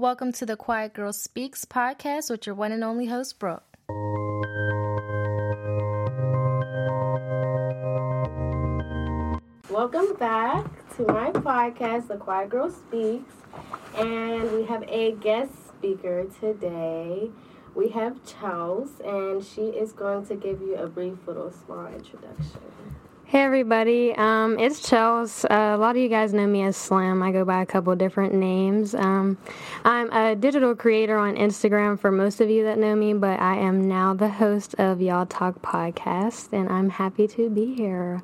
Welcome to the Quiet Girl Speaks podcast with your one and only host, Brooke. Welcome back to my podcast, The Quiet Girl Speaks. And we have a guest speaker today. We have Chels, and she is going to give you a brief little small introduction. Hey everybody, um, it's Chels. Uh, a lot of you guys know me as Slim. I go by a couple different names. Um, I'm a digital creator on Instagram for most of you that know me, but I am now the host of Y'all Talk podcast, and I'm happy to be here.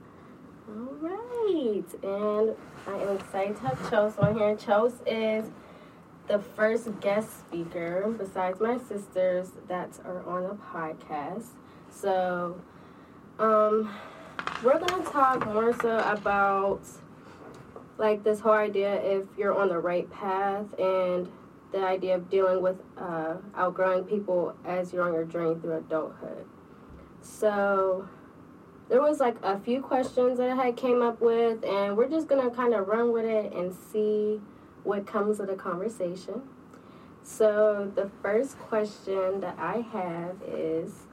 All right, and I am excited to have Chels on here. Chels is the first guest speaker besides my sisters that are on the podcast. So, um, we're gonna talk more so about like this whole idea if you're on the right path and the idea of dealing with uh, outgrowing people as you're on your journey through adulthood. So there was like a few questions that I had came up with, and we're just gonna kind of run with it and see what comes of the conversation. So the first question that I have is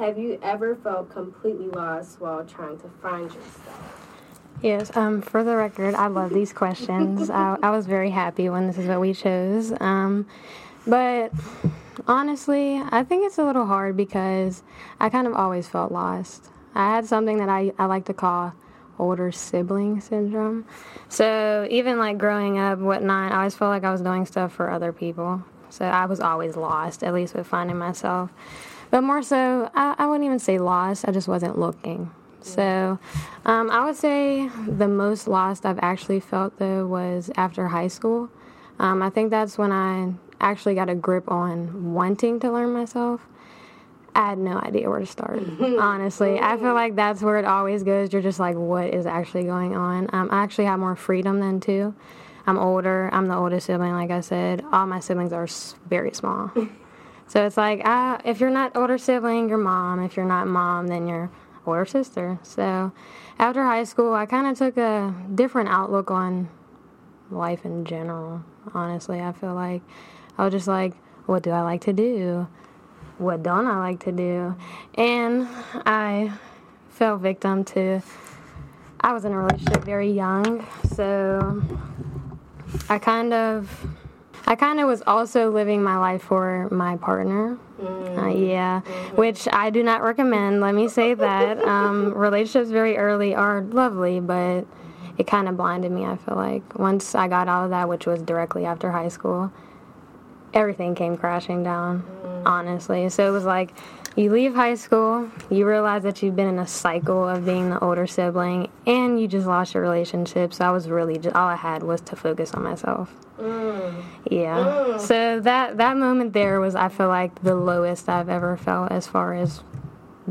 have you ever felt completely lost while trying to find yourself? Yes, um, for the record, I love these questions. I, I, was very happy when this is what we chose. Um, but honestly, I think it's a little hard because I kind of always felt lost. I had something that I, I like to call older sibling syndrome. So even like growing up, whatnot, I always felt like I was doing stuff for other people. So I was always lost, at least with finding myself. But more so, I, I wouldn't even say lost. I just wasn't looking. So, um, I would say the most lost I've actually felt though was after high school. Um, I think that's when I actually got a grip on wanting to learn myself. I had no idea where to start. honestly, I feel like that's where it always goes. You're just like, what is actually going on? Um, I actually have more freedom than too. I'm older. I'm the oldest sibling, like I said. All my siblings are very small. So it's like, uh, if you're not older sibling, your mom. If you're not mom, then your older sister. So after high school, I kind of took a different outlook on life in general. Honestly, I feel like I was just like, what do I like to do? What don't I like to do? And I fell victim to. I was in a relationship very young, so I kind of I kind of was also living my life for my partner. Mm. Uh, yeah, mm-hmm. which I do not recommend. Let me say that. Um, relationships very early are lovely, but it kind of blinded me. I feel like once I got out of that, which was directly after high school, everything came crashing down. Mm. Honestly, so it was like you leave high school, you realize that you've been in a cycle of being the older sibling, and you just lost your relationship. So I was really just all I had was to focus on myself. Mm. Yeah. Mm. So that that moment there was I feel like the lowest I've ever felt as far as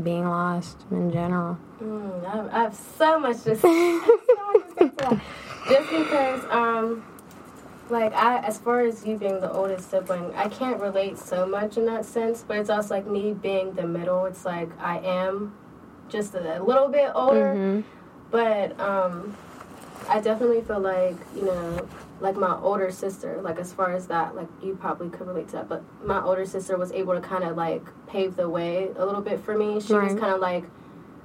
being lost in general. Mm, I, I, have so much to say. so much to say Just because um like I, as far as you being the oldest sibling, I can't relate so much in that sense. But it's also like me being the middle. It's like I am just a little bit older, mm-hmm. but um, I definitely feel like you know, like my older sister. Like as far as that, like you probably could relate to that. But my older sister was able to kind of like pave the way a little bit for me. She right. was kind of like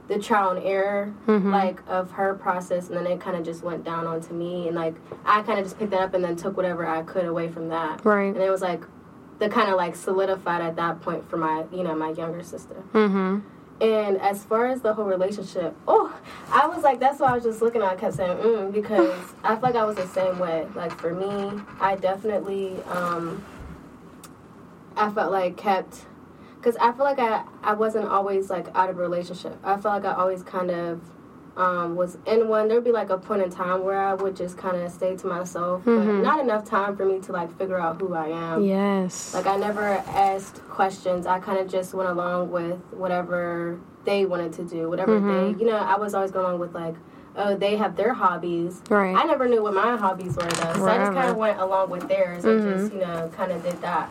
the trial and error mm-hmm. like of her process and then it kind of just went down onto me and like i kind of just picked that up and then took whatever i could away from that. Right. And it was like the kind of like solidified at that point for my you know my younger sister. Mm-hmm. and as far as the whole relationship oh i was like that's why i was just looking at. I kept saying mm, because i feel like i was the same way. Like for me i definitely um i felt like kept because I feel like I, I wasn't always like out of a relationship. I felt like I always kind of um, was in one. There'd be like a point in time where I would just kind of stay to myself, mm-hmm. but not enough time for me to like figure out who I am. Yes. Like I never asked questions. I kind of just went along with whatever they wanted to do, whatever mm-hmm. they, you know, I was always going along with like, oh, they have their hobbies. Right. I never knew what my hobbies were though, so I just kind of went along with theirs mm-hmm. and just, you know, kind of did that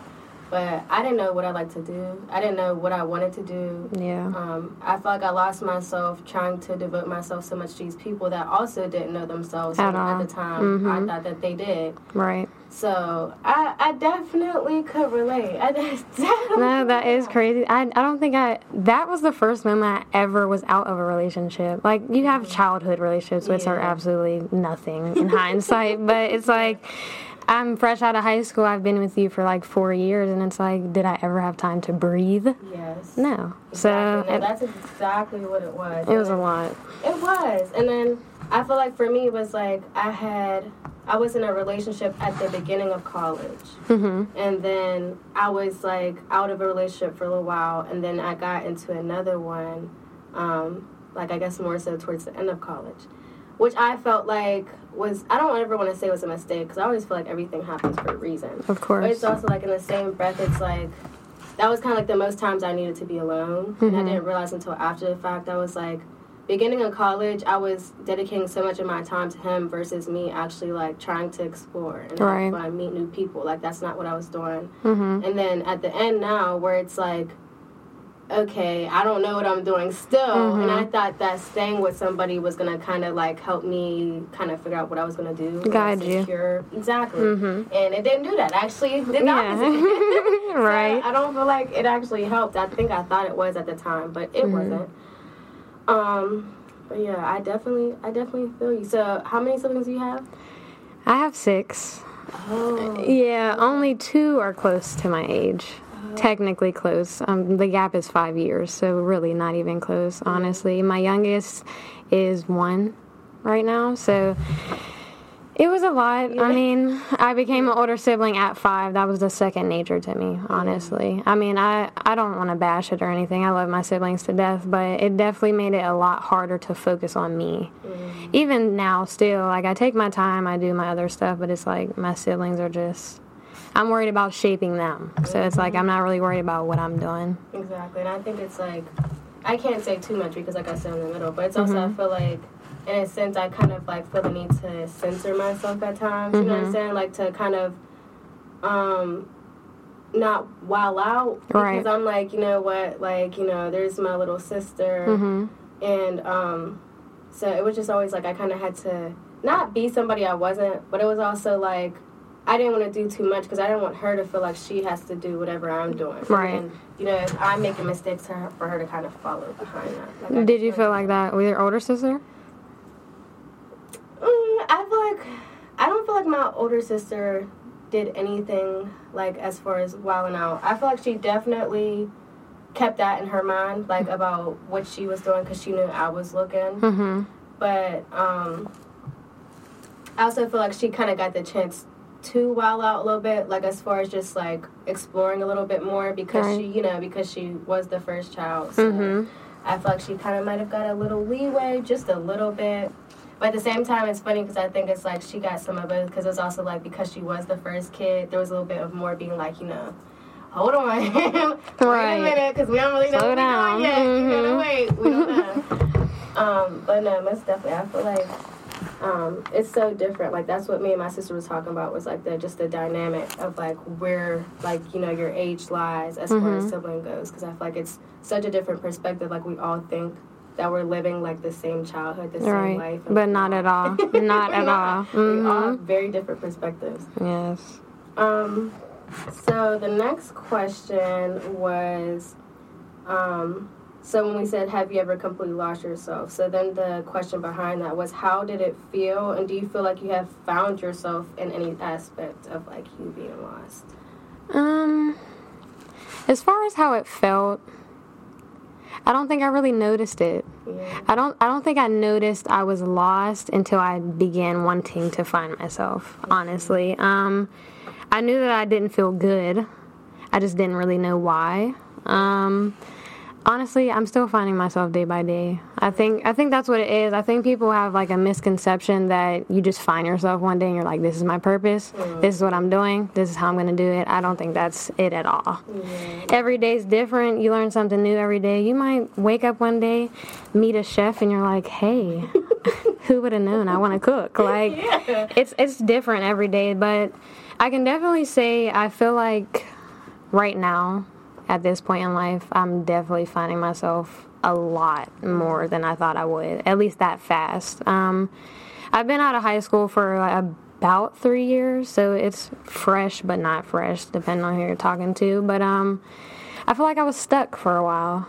but I didn't know what I like to do. I didn't know what I wanted to do. Yeah. Um, I felt like I lost myself trying to devote myself so much to these people that also didn't know themselves at, at the time. Mm-hmm. I thought that they did. Right. So I, I definitely could relate. I definitely No, that is crazy. I, I don't think I. That was the first moment I ever was out of a relationship. Like, you have childhood relationships, which are absolutely nothing in hindsight, but it's like. I'm fresh out of high school. I've been with you for like four years, and it's like, did I ever have time to breathe? Yes. No. Exactly. So No, it, that's exactly what it was. it was a lot. It was. And then I feel like for me, it was like I had, I was in a relationship at the beginning of college. hmm And then I was like out of a relationship for a little while. And then I got into another one, um, like I guess more so towards the end of college, which I felt like was, I don't ever want to say it was a mistake because I always feel like everything happens for a reason. Of But course. it's also like in the same breath, it's like that was kind of like the most times I needed to be alone, and I Mhm. didn't realize until after the fact. I was like, beginning of college, I was dedicating so much of my time to him versus me actually like trying to explore and Right. have meet new people. Like that's not what I was doing. hmm And then at the end now, where it's like. Okay, I don't know what I'm doing still, and Mhm. I thought that staying with somebody was gonna kind of like help me kind of figure out what I was gonna do, Guide you. secure. exactly hmm and it didn't do that. Actually, did the Yeah. opposite. So right. I don't feel like it actually helped. I think I thought it was at the time, but it Mhm. wasn't. Um, but yeah, I definitely, I definitely feel you. So, how many siblings do you have? I have six. Oh, Yeah, only two are close to my age. Technically close. Um, the gap is five years, so really not even close, honestly. My youngest is one right now, so it was a lot. Yeah. I mean, I became an older sibling at five. That was the second nature to me, honestly. I mean, I, I don't want to bash it or anything. I love my siblings to death, but it definitely made it a lot harder to focus on me even now still like i take my time i do my other stuff but it's like my siblings are just i'm worried about shaping them so it's like i'm not really worried about what i'm doing exactly. And I think it's like, I can't say too much because, like I said, I'm in the middle. But it's also, Mm-hmm. I feel like, in a sense, I kind of like feel the need to censor myself at times. You know what I'm Mhm. saying? Like to kind of, um, not wow out because Right. I'm like, you know what, like you know, there's my little sister, hmm and um, so it was just always like I kind of had to not be somebody I wasn't, but it was also like. I didn't want to do too much because I didn't want her to feel like she has to do whatever I'm doing. Right. And, you know, if I'm making mistakes, her, for her to kind of follow behind that. Like, did you feel like that with your older sister Mm, I feel like I don't feel like my older sister did anything like as far as wilding out. I feel like she definitely kept that in her mind, like about what she was doing, because she knew I was looking. mm-hmm But um, I also feel like she kind of got the chance to wild out a little bit, like as far as just like exploring a little bit more, because Right. she, you know, because she was the first child. So mm-hmm I feel like she kind of might have got a little leeway, just a little bit. But at the same time, it's funny because I think it's like she got some of it because it's also like because she was the first kid, there was a little bit of more being like, you know, hold on, wait Right. a minute, because we don't really know Slow down. yet. You Mhm. wait. We don't know. um, but no, most definitely, I feel like um, it's so different. Like that's what me and my sister was talking about was like the just the dynamic of like where like you know your age lies as far as Mhm. sibling goes. Because I feel like it's such a different perspective. Like we all think that we're living like the same childhood, the same right life, but not at all not at all not. We all have hmm very different perspectives. yes Um, so the next question was, um, so when we said, "Have you ever completely lost yourself?" So then the question behind that was, "How did it feel?" And do you feel like you have found yourself in any aspect of like you being lost? um as far as how it felt i don't think i really noticed it Yeah. I don't I don't think I noticed I was lost until I began wanting to find myself, honestly. Um I knew that I didn't feel good. I just didn't really know why. Um honestly, I'm still finding myself day by day. I think I think that's what it is. I think people have like a misconception that you just find yourself one day and you're like this is my purpose. Mm. This is what I'm doing. This is how I'm going to do it. I don't think that's it at all Yeah. every day's different. You learn something new every day. You might wake up one day, meet a chef, and you're like, "Hey, who would have known I want to cook?" Like, Yeah. it's it's different every day. But I can definitely say I feel like right now, at this point in life, I'm definitely finding myself a lot more than I thought I would. At least that fast. Um, I've been out of high school for like, about three years, so it's fresh but not fresh, depending on who you're talking to. But um, I feel like I was stuck for a while,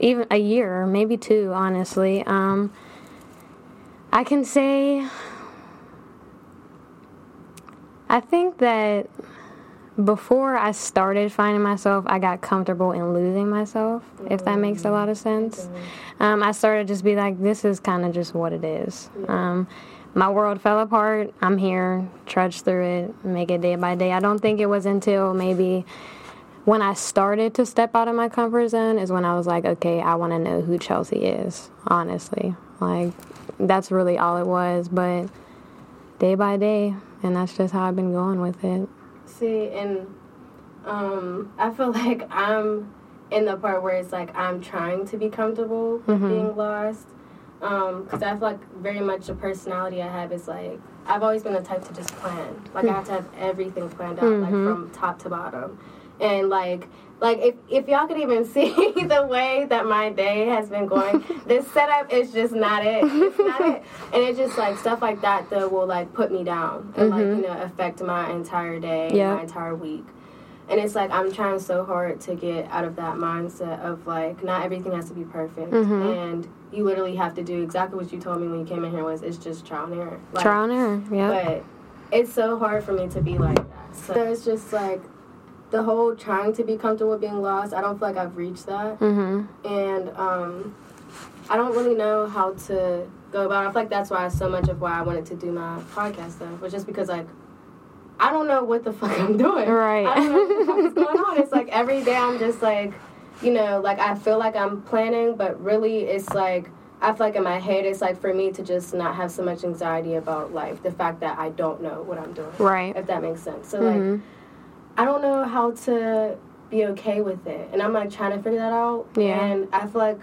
even a year, maybe two, honestly. Um, I can say, I think that before I started finding myself, I got comfortable in losing myself, if that makes a lot of sense. Um, I started just be like, this is kind of just what it is. Um, my world fell apart. I'm here, trudge through it, make it day by day. I don't think it was until maybe when I started to step out of my comfort zone is when I was like, okay, I want to know who Chelsea is, honestly. Like, that's really all it was. But day by day, and that's just how I've been going with it. See, and um, I feel like I'm in the part where it's like I'm trying to be comfortable with Mm-hmm. being lost. Because I feel like very much the personality I have is like I've always been the type to just plan. Like I have to have everything planned out, like Mm-hmm. from top to bottom. And like, like if, if y'all could even see the way that my day has been going, this setup is just not it. It's not it. And it's just like stuff like that that will like put me down and like you know affect my entire day, Mm-hmm. Yeah. my entire week. And it's like I'm trying so hard to get out of that mindset of like not everything has to be perfect, Mm-hmm. and you literally have to do exactly what you told me when you came in here was it's just trial and error. Like, Trial and error, yeah. but it's so hard for me to be like that. So it's just like the whole trying to be comfortable with being lost. I don't feel like I've reached that, Mm-hmm. and um, I don't really know how to go about. it. I feel like that's why so much of why I wanted to do my podcast stuff was just because like. I don't know what the fuck I'm doing. Right. I don't know what the fuck is going on. It's like every day I'm just like, you know, like I feel like I'm planning, but really it's like I feel like in my head it's like for me to just not have so much anxiety about life, the fact that I don't know what I'm doing. Right. If that makes sense. So Mhm. like I don't know how to be okay with it. And I'm like trying to figure that out. Yeah. And I feel like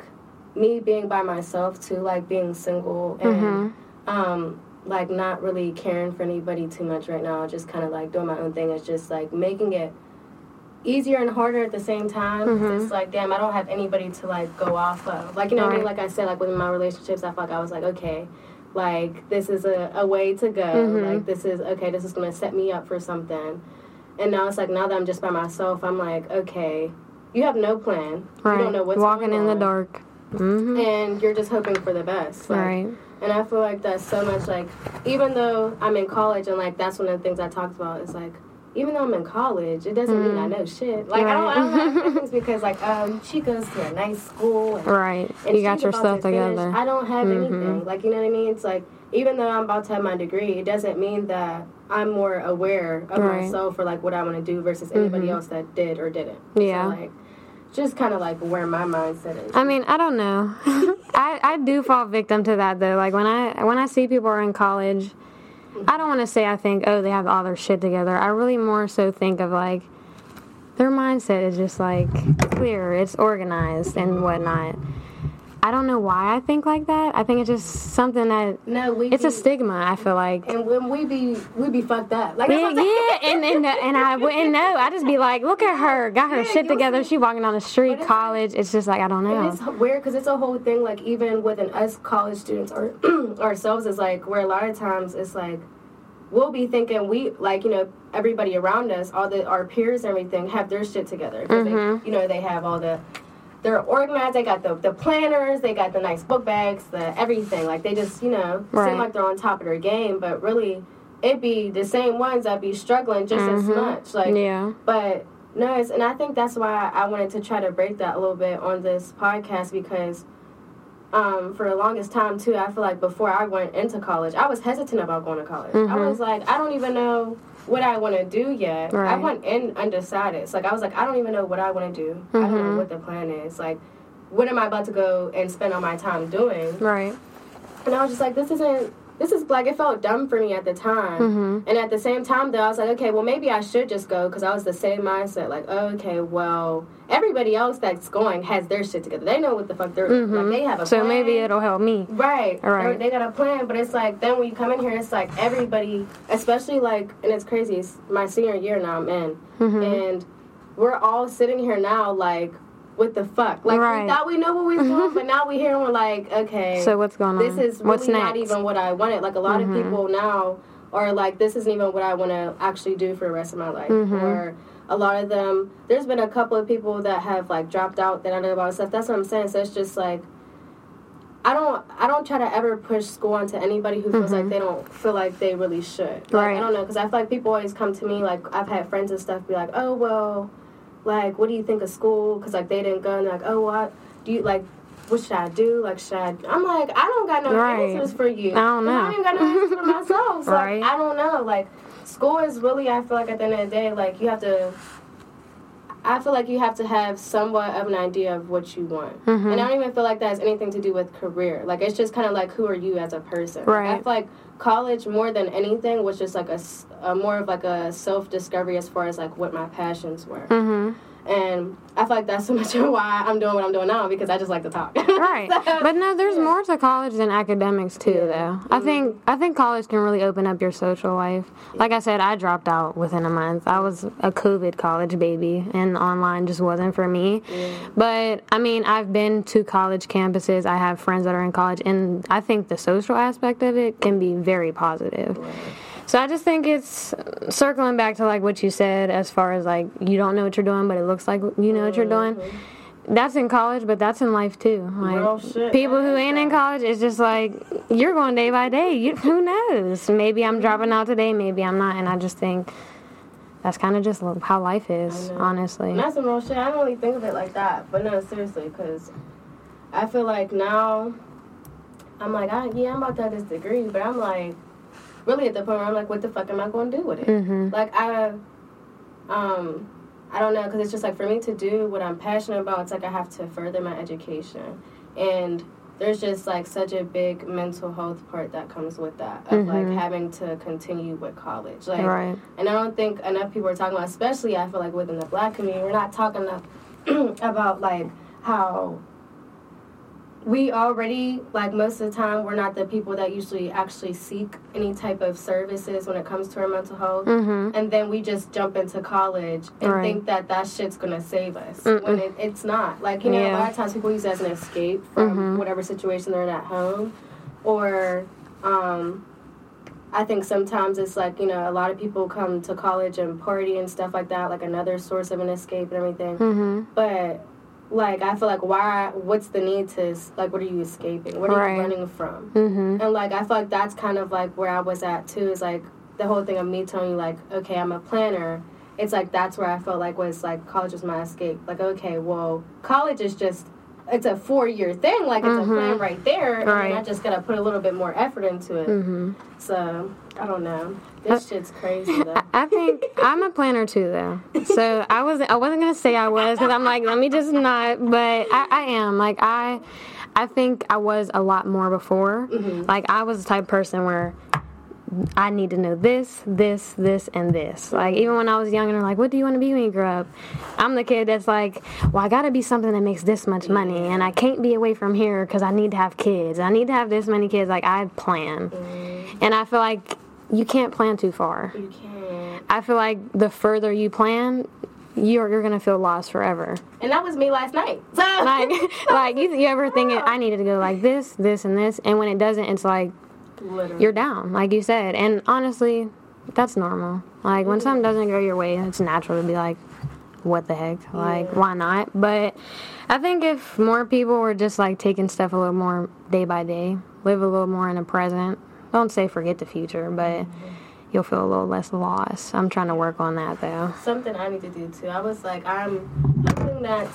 me being by myself too, like being single and Mhm. um like not really caring for anybody too much right now, just kind of like doing my own thing is just like making it easier and harder at the same time. Mhm. It's like, damn, I don't have anybody to like go off of. Like, you know what I mean? Like I said, like with my relationships, I felt like I was like, okay, like this is a, a way to go. Mhm. Like this is okay, this is gonna set me up for something. And now it's like now that I'm just by myself, I'm like, okay, you have no plan. Right. You don't know what's Walking in the dark. Mm-hmm. And you're just hoping for the best. Like, right. and I feel like that's so much like, even though I'm in college and like that's one of the things I talked about is like, even though I'm in college, it doesn't mean I know shit. Like I don't, I don't have feelings because like um she goes to a nice school and, Right. and you got your stuff to finish. together. I don't have Mhm. anything. Like you know what I mean? It's like even though I'm about to have my degree, it doesn't mean that I'm more aware of Right. myself for like what I want to do versus anybody Mhm. else that did or didn't. Yeah. So, like just kind of like where my mindset is. I mean, I don't know. I, I do fall victim to that though. Like when I when I see people are in college, I don't want to say I think oh they have all their shit together. I really more so think of like their mindset is just like clear, it's organized and whatnot. I don't know why I think like that. I think it's just something that no, we it's a stigma. I feel like. And when we be we be fucked up. Like Yeah, yeah, and and, and I wouldn't know. I just be like, look at her, got her Yeah, shit together. see- She walking down the street, college. It's just like I don't know. It's weird because it's a whole thing. Like even within us college students or ourselves, is like where a lot of times it's like we'll be thinking we like you know everybody around us, all the our peers and everything have their shit together. Mhm. They, you know they have all the they're organized. They got the the planners. They got the nice book bags. The everything. Like they just you know Right. seem like they're on top of their game, but really it'd be the same ones that be struggling just as Mhm. much. Like yeah. but no, it's, and I think that's why I wanted to try to break that a little bit on this podcast because um, for the longest time too, I feel like before I went into college, I was hesitant about going to college. I Mhm. was like, I don't even know what I want to do yet. I Right. went in undecided. It's like I was like, I don't even know what I want to do. I don't know Mhm. what the plan is. Like, what am I about to go and spend all my time doing? Right. And I was just like, this isn't. This is like it felt dumb for me at the time, Mhm. and at the same time, though, I was like, okay, well, maybe I should just go because I was the same mindset. Like, okay, well, everybody else that's going has their shit together. They know what the fuck they're like. They have a Mm-hmm. So plan. maybe it'll help me. Right. Right. They're- They got a plan, but it's like then when you come in here, it's like everybody, especially like, and it's crazy. It's my senior year now. I'm in, Mm-hmm. and we're all sitting here now, like, what the fuck? Like Right. we thought we knew what we was doing, but now we here and we're like, okay. So what's going on? This is really what's not even what I wanted. Like a lot Mm-hmm. of people now are like this isn't even what I want to actually do for the rest of my life, Mm-hmm. or a lot of them. There's been a couple of people that have like dropped out that I know about stuff. That's what I'm saying. So it's just like. I don't. I don't try to ever push school onto anybody who feels like they don't feel like they really should. Like, Mm-hmm. Right. I don't know because I feel like people always come to me like I've had friends and stuff be like, oh well, like what do you think of school? Because like they didn't go and they're like, oh what do you like? What should I do? Like should I? I'm like I don't got no Right. answers for you. I don't And I know. don't even got no answers for myself. So Right. like, I don't know. Like school is really. I feel like at the end of the day, like you have to. I feel like you have to have somewhat of an idea of what you want. Mm-hmm. And I don't even feel like that has anything to do with career. Like, it's just kind of like, who are you as a person? Like, I Right. feel like college, more than anything, was just like a more of like a self discovery as far as like what my passions were. Mm-hmm. And I feel like that's so much of why I'm doing what I'm doing now because I just like to talk. Right. But no, there's more to college than academics too though. I mm-hmm. think I think college can really open up your social life. Like I said, I dropped out within a month. I was a COVID college baby and online just wasn't for me. But I mean, I've been to college campuses. I have friends that are in college and I think the social aspect of it can be very positive. So I just think it's circling back to like what you said as far as like you don't know what you're doing, but it looks like you know what you're doing. Uh-huh. That's in college, but that's in life too. Like people who ain't in college, it's just like you're going day by day. You, who knows? Maybe I'm dropping out today, maybe I'm not, and I just think that's kind of just how life is, honestly. And that's some real shit. I don't really think of it like that. But no, seriously, because I feel like now I'm like, I, yeah, I'm about to have this degree, but I'm like, really at the point where I'm like, what the fuck am I going to do with it? Mhm. Like, I, um, I don't know, because it's just like for me to do what I'm passionate about, it's like I have to further my education. And there's just like such a big mental health part that comes with that of like having to continue with college. Like, Right. and I don't think enough people are talking about, especially I feel like within the black community, we're not talking enough about like how we already like most of the time we're not the people that usually actually seek any type of services when it comes to our mental health Mhm. and then we just jump into college and Right. think that that shit's gonna save us when it, it's not like you know a lot of times people use it as an escape from whatever situation they're in at home or um I think sometimes it's like, you know, a lot of people come to college and party and stuff like that, like another source of an escape and everything. Mhm. But, like, I feel like, why, what's the need to, like, what are you escaping? What are Right. you running from? Mhm. And, like, I feel like that's kind of like where I was at, too, is like the whole thing of me telling you, like, okay, I'm a planner. It's like that's where I felt like was like college was my escape. Like, okay, well, college is just, it's a four year thing. Like, it's a plan right there. And I Mm-hmm. Just got to put a little bit more effort into it. Mhm. So I don't know. This shit's crazy though. I think I'm a planner too, though. So I was I wasn't gonna say I was because I'm like let me just not, but I, I am like I I think I was a lot more before. Like I was the type of person where I need to know this, this, this, and this. Like even when I was young and they're like, "What do you want to be when you grow up?" I'm the kid that's like, "Well, I got to be something that makes this much money, and I can't be away from here because I need to have kids. I need to have this many kids." Like I plan, mm-hmm. and I feel like you can't plan too far. You can't. I feel like the further you plan, you're you're gonna feel lost forever. And that was me last night. So Like like you, you ever think it, I needed to go like this, this, and this, and when it doesn't, it's like literally. you're down, like you said. And honestly, that's normal. Like when something doesn't go your way, it's natural to be like, what the heck? Like why not? But I think if more people were just like taking stuff a little more day by day, live a little more in the present. Don't say forget the future, but mm-hmm. you'll feel a little less lost. I'm trying to work on that though. something I need to do too. I was like, I'm that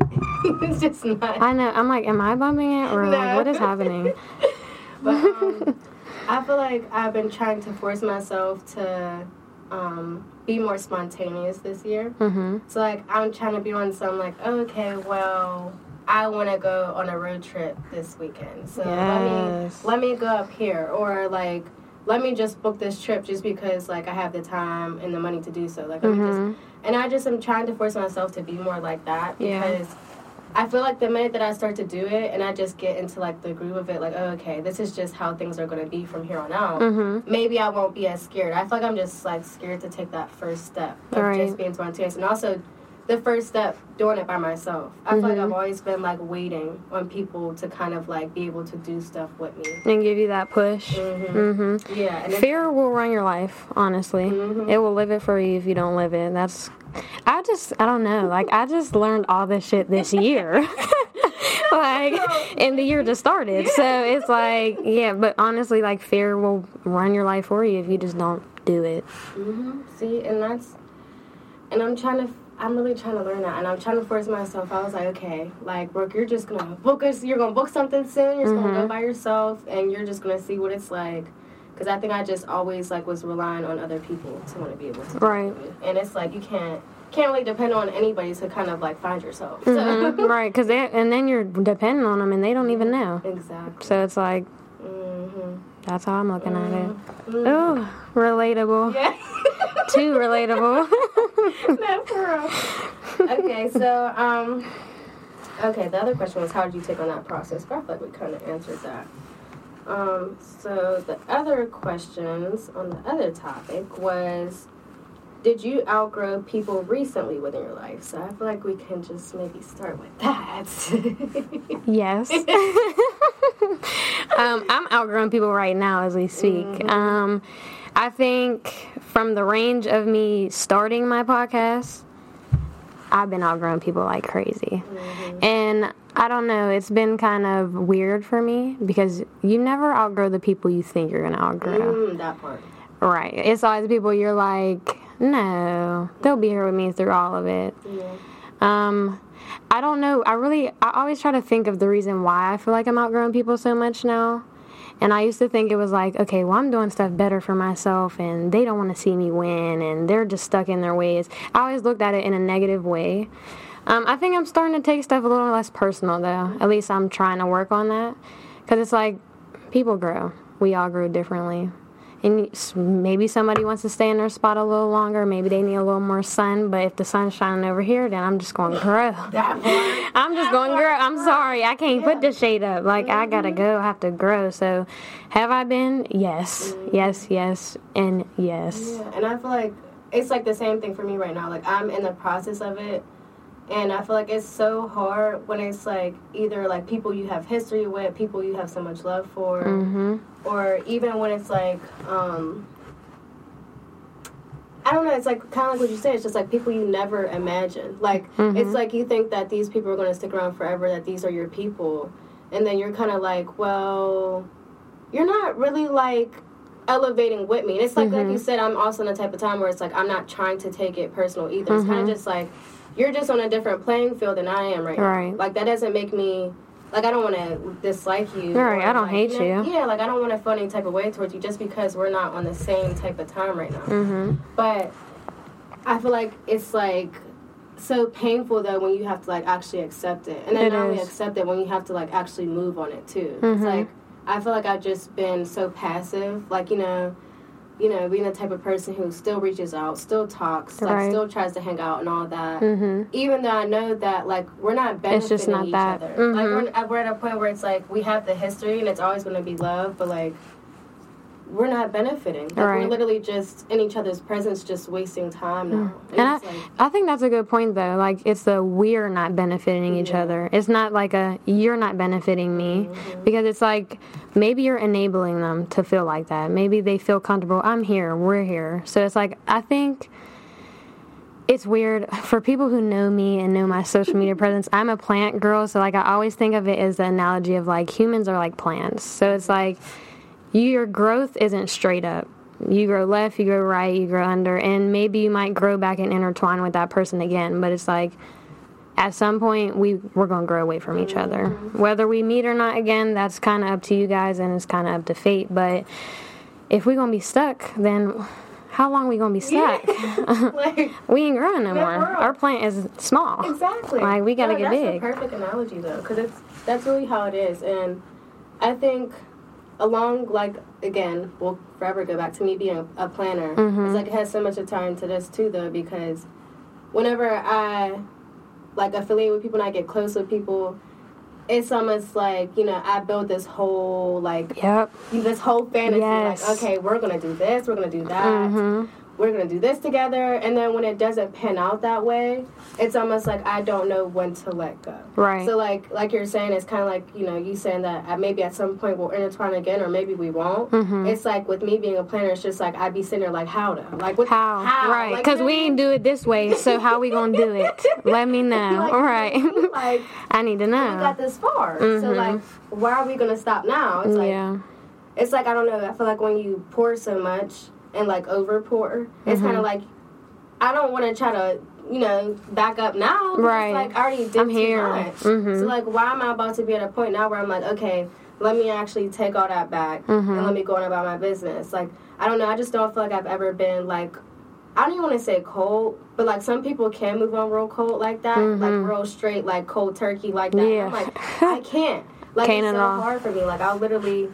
it's just not. I know. I'm like, am I bumping it or like what is happening? But um, I feel like I've been trying to force myself to um, be more spontaneous this year. Mm-hmm. So like I'm trying to be on some like okay, well, I want to go on a road trip this weekend. So Yes. let me let me go up here or like let me just book this trip just because like I have the time and the money to do so. Like Mhm. just and I just am trying to force myself to be more like that Yeah. I feel like the minute that I start to do it and I just get into like the groove of it, like, oh, okay, this is just how things are going to be from here on out, Mm-hmm. maybe I won't be as scared. I feel like I'm just like scared to take that first step of Right. just being spontaneous. And also, the first step doing it by myself. I feel Mm-hmm. like I've always been like waiting on people to kind of like be able to do stuff with me. And give you that push. hmm Yeah, and it's- Fear will run your life, honestly. Mm-hmm. It will live it for you if you don't live it. That's I just I don't know. Like I just learned all this shit this year. like and the year just started. So it's like yeah, but honestly like fear will run your life for you if you just don't do it. See, and that's, and I'm trying to, I'm really trying to learn that, and I'm trying to force myself. I was like, okay, like Brooke, you're just gonna book us. You're gonna book something soon. You're just gonna Mm-hmm. go by yourself, and you're just gonna see what it's like. Because I think I just always like was relying on other people to want to be able to, do Right. it. and it's like you can't can't really depend on anybody to kind of like find yourself. So Mhm, right, cuz and then you're depending on them and they don't even know. exactly. So it's like hmm that's how I'm looking at it. Oh, relatable. Yeah. Too relatable. no, for real. Okay, so um, okay. The other question was, how did you take on that process? But I feel like we kind of answered that. Um, so the other questions on the other topic was, did you outgrow people recently within your life? So I feel like we can just maybe start with that. Yes. um, I'm outgrowing people right now as we speak. Um, I think from the range of me starting my podcast, I've been outgrowing people like crazy. And I don't know, it's been kind of weird for me because you never outgrow the people you think you're going to outgrow. mm, that part. Right. It's always people you're like, no, they'll be here with me through all of it. Yeah. Um, I don't know. I really, I always try to think of the reason why I feel like I'm outgrowing people so much now. And I used to think it was like, okay, well, I'm doing stuff better for myself, and they don't want to see me win, and they're just stuck in their ways. I always looked at it in a negative way. Um, I think I'm starting to take stuff a little less personal, though. At least I'm trying to work on that. Because it's like, people grow. We all grow differently. And maybe somebody wants to stay in their spot a little longer. Maybe they need a little more sun. But if the sun's shining over here, then I'm just going to grow. I'm just going to grow. I'm sorry. I can't put the shade up. Like, I got to go. I have to grow. So, have I been? Yes. Mm-hmm. Yes, yes, and yes. Yeah, and I feel like it's like the same thing for me right now. Like I'm in the process of it, and I feel like it's so hard when it's like either like people you have history with, people you have so much love for, Mm-hmm. or even when it's like um I don't know, it's like kind of like what you said, it's just like people you never imagined. Like it's like you think that these people are going to stick around forever, that these are your people, and then you're kind of like, well, you're not really like elevating with me. And it's like like you said, I'm also in the type of time where it's like I'm not trying to take it personal either. It's kind of just like you're just on a different playing field than I am right, Right. now. Like that doesn't make me like I don't want to dislike you. Right, I don't like, hate know, you. Yeah, like I don't want to feel any type of way towards you just because we're not on the same type of time right now. Mm-hmm. But I feel like it's like so painful though when you have to like actually accept it, and then It not only accept it when you have to like actually move on it too. Mm-hmm. It's like I feel like I've just been so passive, like you know. You know, being the type of person who still reaches out, still talks, like Right. still tries to hang out and all that. Mm-hmm. Even though I know that like we're not benefiting It's just not each that. other. Like Mhm. we're, we're at a point where it's like we have the history and it's always going to be love, but like we're not benefiting. Like Right. we're literally just in each other's presence, just wasting time hmm. now. And, And it's like, I think that's a good point, though. Like, it's the we're not benefiting each other. It's not like a you're not benefiting me. Mm-hmm. Because it's like maybe you're enabling them to feel like that. Maybe they feel comfortable. I'm here. We're here. So it's like, I think it's weird for people who know me and know my social media presence. I'm a plant girl. So, like, I always think of it as the analogy of like humans are like plants. So it's like your growth isn't straight up. You grow left, you grow right, you grow under, and maybe you might grow back and intertwine with that person again. But it's like at some point we we're gonna grow away from each other. Whether we meet or not again, that's kind of up to you guys, and it's kind of up to fate. But if we're gonna be stuck, then how long are we gonna be stuck? like we ain't growing no more. real. Our plant is small. exactly. Like, we gotta No, get that's big. a perfect analogy though, because it's that's really how it is, and I think along like again, we'll forever go back to me being a, a planner. Mm-hmm. It's like it has so much of time to this too though, because whenever I like affiliate with people and I get close with people. It's almost like you know I build this whole like Yep. this whole fantasy Yes. like okay we're gonna do this we're gonna do that Mhm. We're gonna do this together, and then when it doesn't pan out that way, it's almost like I don't know when to let go. Right. So like like you're saying, it's kind of like you know you saying that at maybe at some point we'll intertwine again, or maybe we won't. Mm-hmm. It's like with me being a planner, it's just like I'd be sitting there like how to like what How? how? Right. Because know we ain't do it this way, so how we gonna do it? Let me know. Like, All right. like I need to know. we got this far, so Mhm. like why are we gonna stop now? It's like Yeah. it's like I don't know. I feel like when you pour so much and like over pour, it's Mm-hmm. kind of like I don't want to try to you know back up now. Right. Like I already did I'm too here. much. Mhm. So like, why am I about to be at a point now where I'm like, okay, let me actually take all that back Mm-hmm. and let me go on about my business. Like I don't know. I just don't feel like I've ever been like. I don't even want to say cold, but like some people can move on real cold like that, like real straight, like cold turkey like that. Mm-hmm. Yeah. I'm like, I can't. Like Can't it's so hard for me. Like I'll literally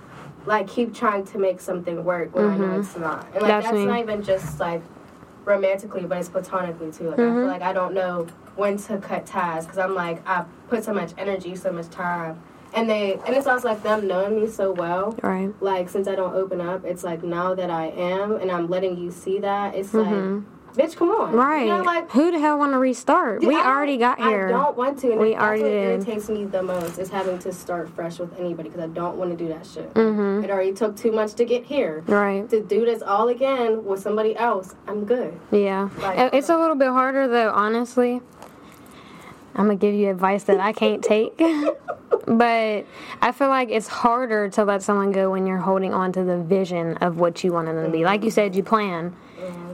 like keep trying to make something work when I know it's not. And like That's that's, not even just like romantically, but it's platonically too. Like I Mm-hmm. feel like I don't know when to cut ties because I'm like I put so much energy, so much time, and they and it's also like them knowing me so well. Right. Like since I don't open up, it's like now that I am and I'm letting you see that, it's like, bitch, come on. Right. You know, like Who the hell want to restart? we I already got here. I don't want to. And We that's already what did. irritates me the most is having to start fresh with anybody because I don't want to do that shit. Mm-hmm. It already took too much to get here. Right. To do this all again with somebody else, I'm good. Yeah. Like, it's a little bit harder though, honestly. I'm gonna give you advice that I can't take. but I feel like it's harder to let someone go when you're holding on to the vision of what you want them to be. Like you said, you plan.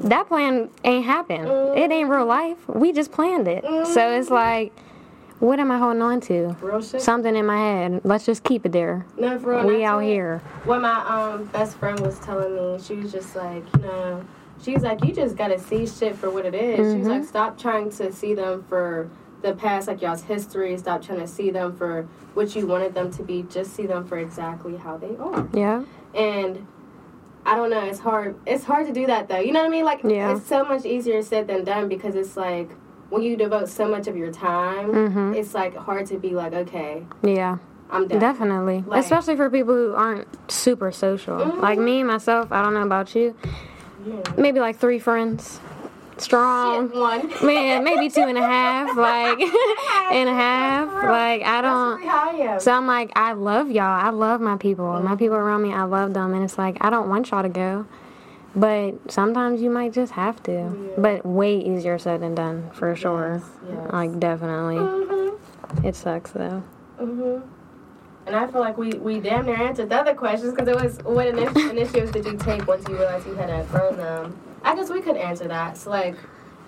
That plan ain't happen. It ain't real life. We just planned it. So it's like, what am I holding on to? Real shit. Something in my head. Let's just keep it there. No, for real. We out here. What my um best friend was telling me, she was just like, you know, she's like, you just gotta see shit for what it is. She's Mm-hmm. like, stop trying to see them for the past, like y'all's history. Stop trying to see them for what you wanted them to be. Just see them for exactly how they are. Yeah. And I don't know, it's hard. It's hard to do that though. You know what I mean? Like, Yeah. it's so much easier said than done because it's like when you devote so much of your time, Mm-hmm. it's like hard to be like, okay, Yeah. I'm done. Definitely. Like- Especially for people who aren't super social. Like me, myself, I don't know about you. Yeah. Maybe like three friends. Strong. One. Man, maybe two and a half. Like and a half. Like I don't really how I am. so I'm like, I love y'all. I love my people. My people around me, I love them. And it's like, I don't want y'all to go. But sometimes you might just have to. But way easier said than done, for sure. yes. Like, definitely. Mhm. It sucks, though. Mhm. And I feel like we, we damn near answered the other questions because it was what initiatives did you take once you realized you had outgrown them? I guess we could answer that. So like,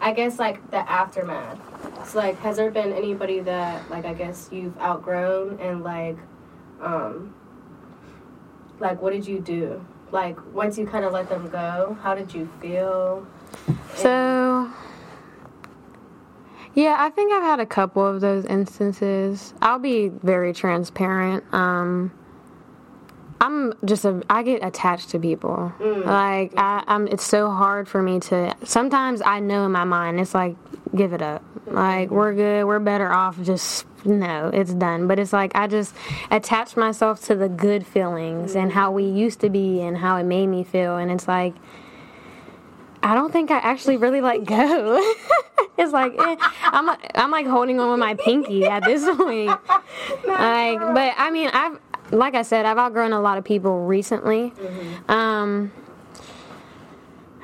I guess like the aftermath. So like, has there been anybody that like I guess you've outgrown and like, um, like what did you do? Like once you kind of let them go, how did you feel? So, yeah, I think I've had a couple of those instances. I'll be very transparent. Um, I'm just a I get attached to people. Mm. Like I, I'm it's so hard for me to sometimes I know in my mind it's like give it up. Like mm-hmm. we're good, we're better off just no, it's done. But it's like I just attach myself to the good feelings and mm. how we used to be and how it made me feel and it's like I don't think I actually really let go. it's like eh, I'm I'm like holding on with my pinky at this point. Like, but I mean, I've like I said, I've outgrown a lot of people recently. Um,